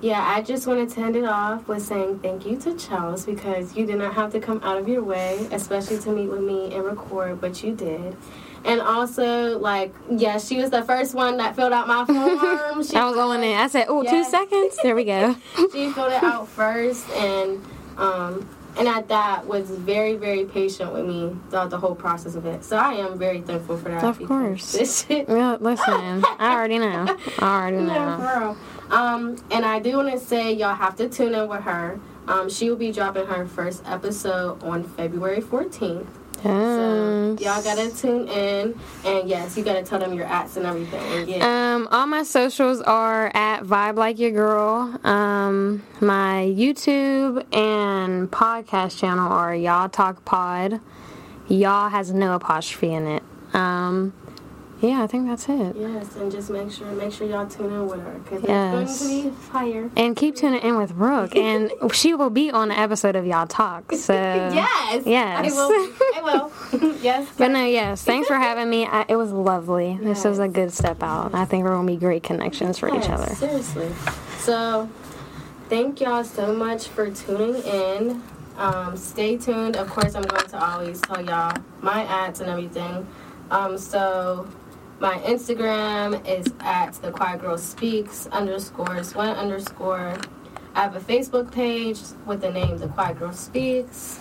yeah, I just wanted to end it off with saying thank you to Chels because you did not have to come out of your way, especially to meet with me and record, but you did. And also, like, yeah, she was the first one that filled out my form. She I was going in. I said, "Oh, two seconds." There we go. she filled it out first and um and at that was very very patient with me throughout the whole process of it so i am very thankful for that Of course. Well, listen, I already know. I already no, know. Um, and I do want to say y'all have to tune in with her. Um, she will be dropping her first episode on February 14th. So y'all gotta tune in, and yes, you gotta tell them your ats and everything. Yeah. Um, all my socials are at Vibe Like Your Girl. Um, my YouTube and podcast channel are Y'all Talk Pod. Y'all has no apostrophe in it. Um, yeah, I think that's it. yes, and just make sure make sure y'all tune in with her because Yes. it's going to be fire. And keep tuning in with Brooke, and she will be on the episode of Y'all Talk. So yes. yes. I will. I will. yes. But no, yes. Thanks for having me. I, it was lovely. This was a good step out. I think we're gonna be great connections for each other. Seriously. So, thank y'all so much for tuning in. Um, stay tuned. Of course, I'm going to always tell y'all my ads and everything. Um, so, my Instagram is at the Quiet Girl Speaks underscore Swen underscore. I have a Facebook page with the name The Quiet Girl Speaks.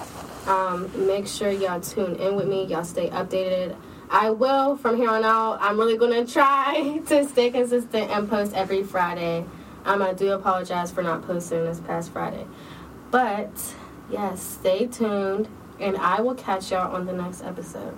Um, make sure y'all tune in with me. Y'all stay updated. I will from here on out. I'm really gonna try to stay consistent and post every Friday. Um, I do apologize for not posting this past Friday, but yes, stay tuned, and I will catch y'all on the next episode.